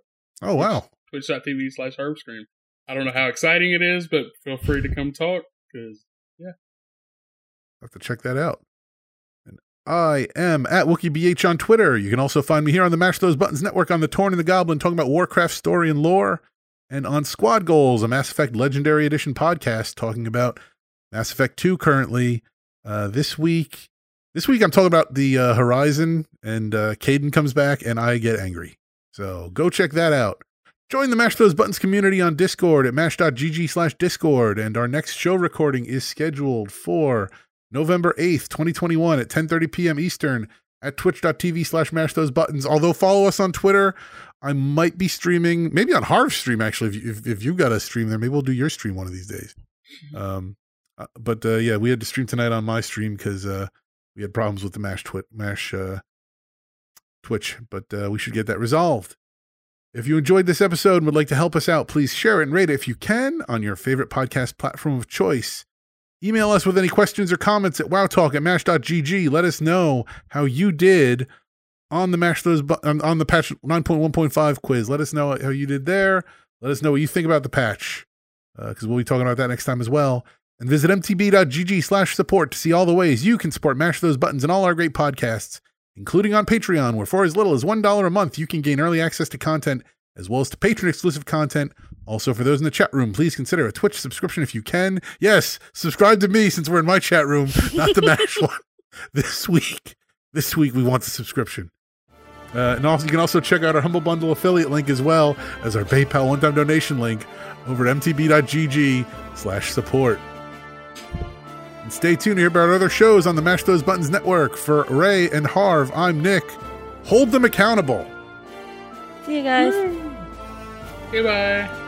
Oh, wow. Twitch.tv slash Harv Scream. I don't know how exciting it is, but feel free to come talk because yeah. I have to check that out. I am at WookieBH on Twitter. You can also find me here on the Mash Those Buttons Network on the Torn and the Goblin, talking about Warcraft story and lore, and on Squad Goals, a Mass Effect Legendary Edition podcast, talking about Mass Effect 2 currently. Uh, this week, this week I'm talking about the uh, Horizon, and uh, Kaidan comes back, and I get angry. So go check that out. Join the Mash Those Buttons community on Discord at mash.gg slash Discord, and our next show recording is scheduled for November 8th, 2021 at 10:30 p.m. Eastern at twitch.tv slash mash those buttons. Although follow us on Twitter, I might be streaming, maybe on Harv's stream actually. If you, if, if you got a stream there, maybe we'll do your stream one of these days. Um, uh, but uh, yeah, we had to stream tonight on my stream because uh, we had problems with the mash twit mash uh, Twitch, but uh, we should get that resolved. If you enjoyed this episode and would like to help us out, please share it and rate it if you can on your favorite podcast platform of choice. Email us with any questions or comments at wowtalk at mash.gg. Let us know how you did on the mash those bu- on, the patch 9.1.5 quiz. Let us know how you did there. Let us know what you think about the patch uh, because we'll be talking about that next time as well. And visit mtb.gg slash support to see all the ways you can support Mash Those Buttons and all our great podcasts, including on Patreon, where for as little as $1 a month, you can gain early access to content as well as to patron exclusive content. Also, for those in the chat room, please consider a Twitch subscription if you can. Yes, subscribe to me since we're in my chat room, not the MASH <laughs> one. <laughs> This week, this week we want the subscription. Uh, and also, you can also check out our Humble Bundle affiliate link as well as our PayPal one-time donation link over at mtb.gg slash support. And stay tuned to hear about other shows on the Mash Those Buttons network. For Rei and Harv, I'm Nick. Hold them accountable. See you guys. Goodbye.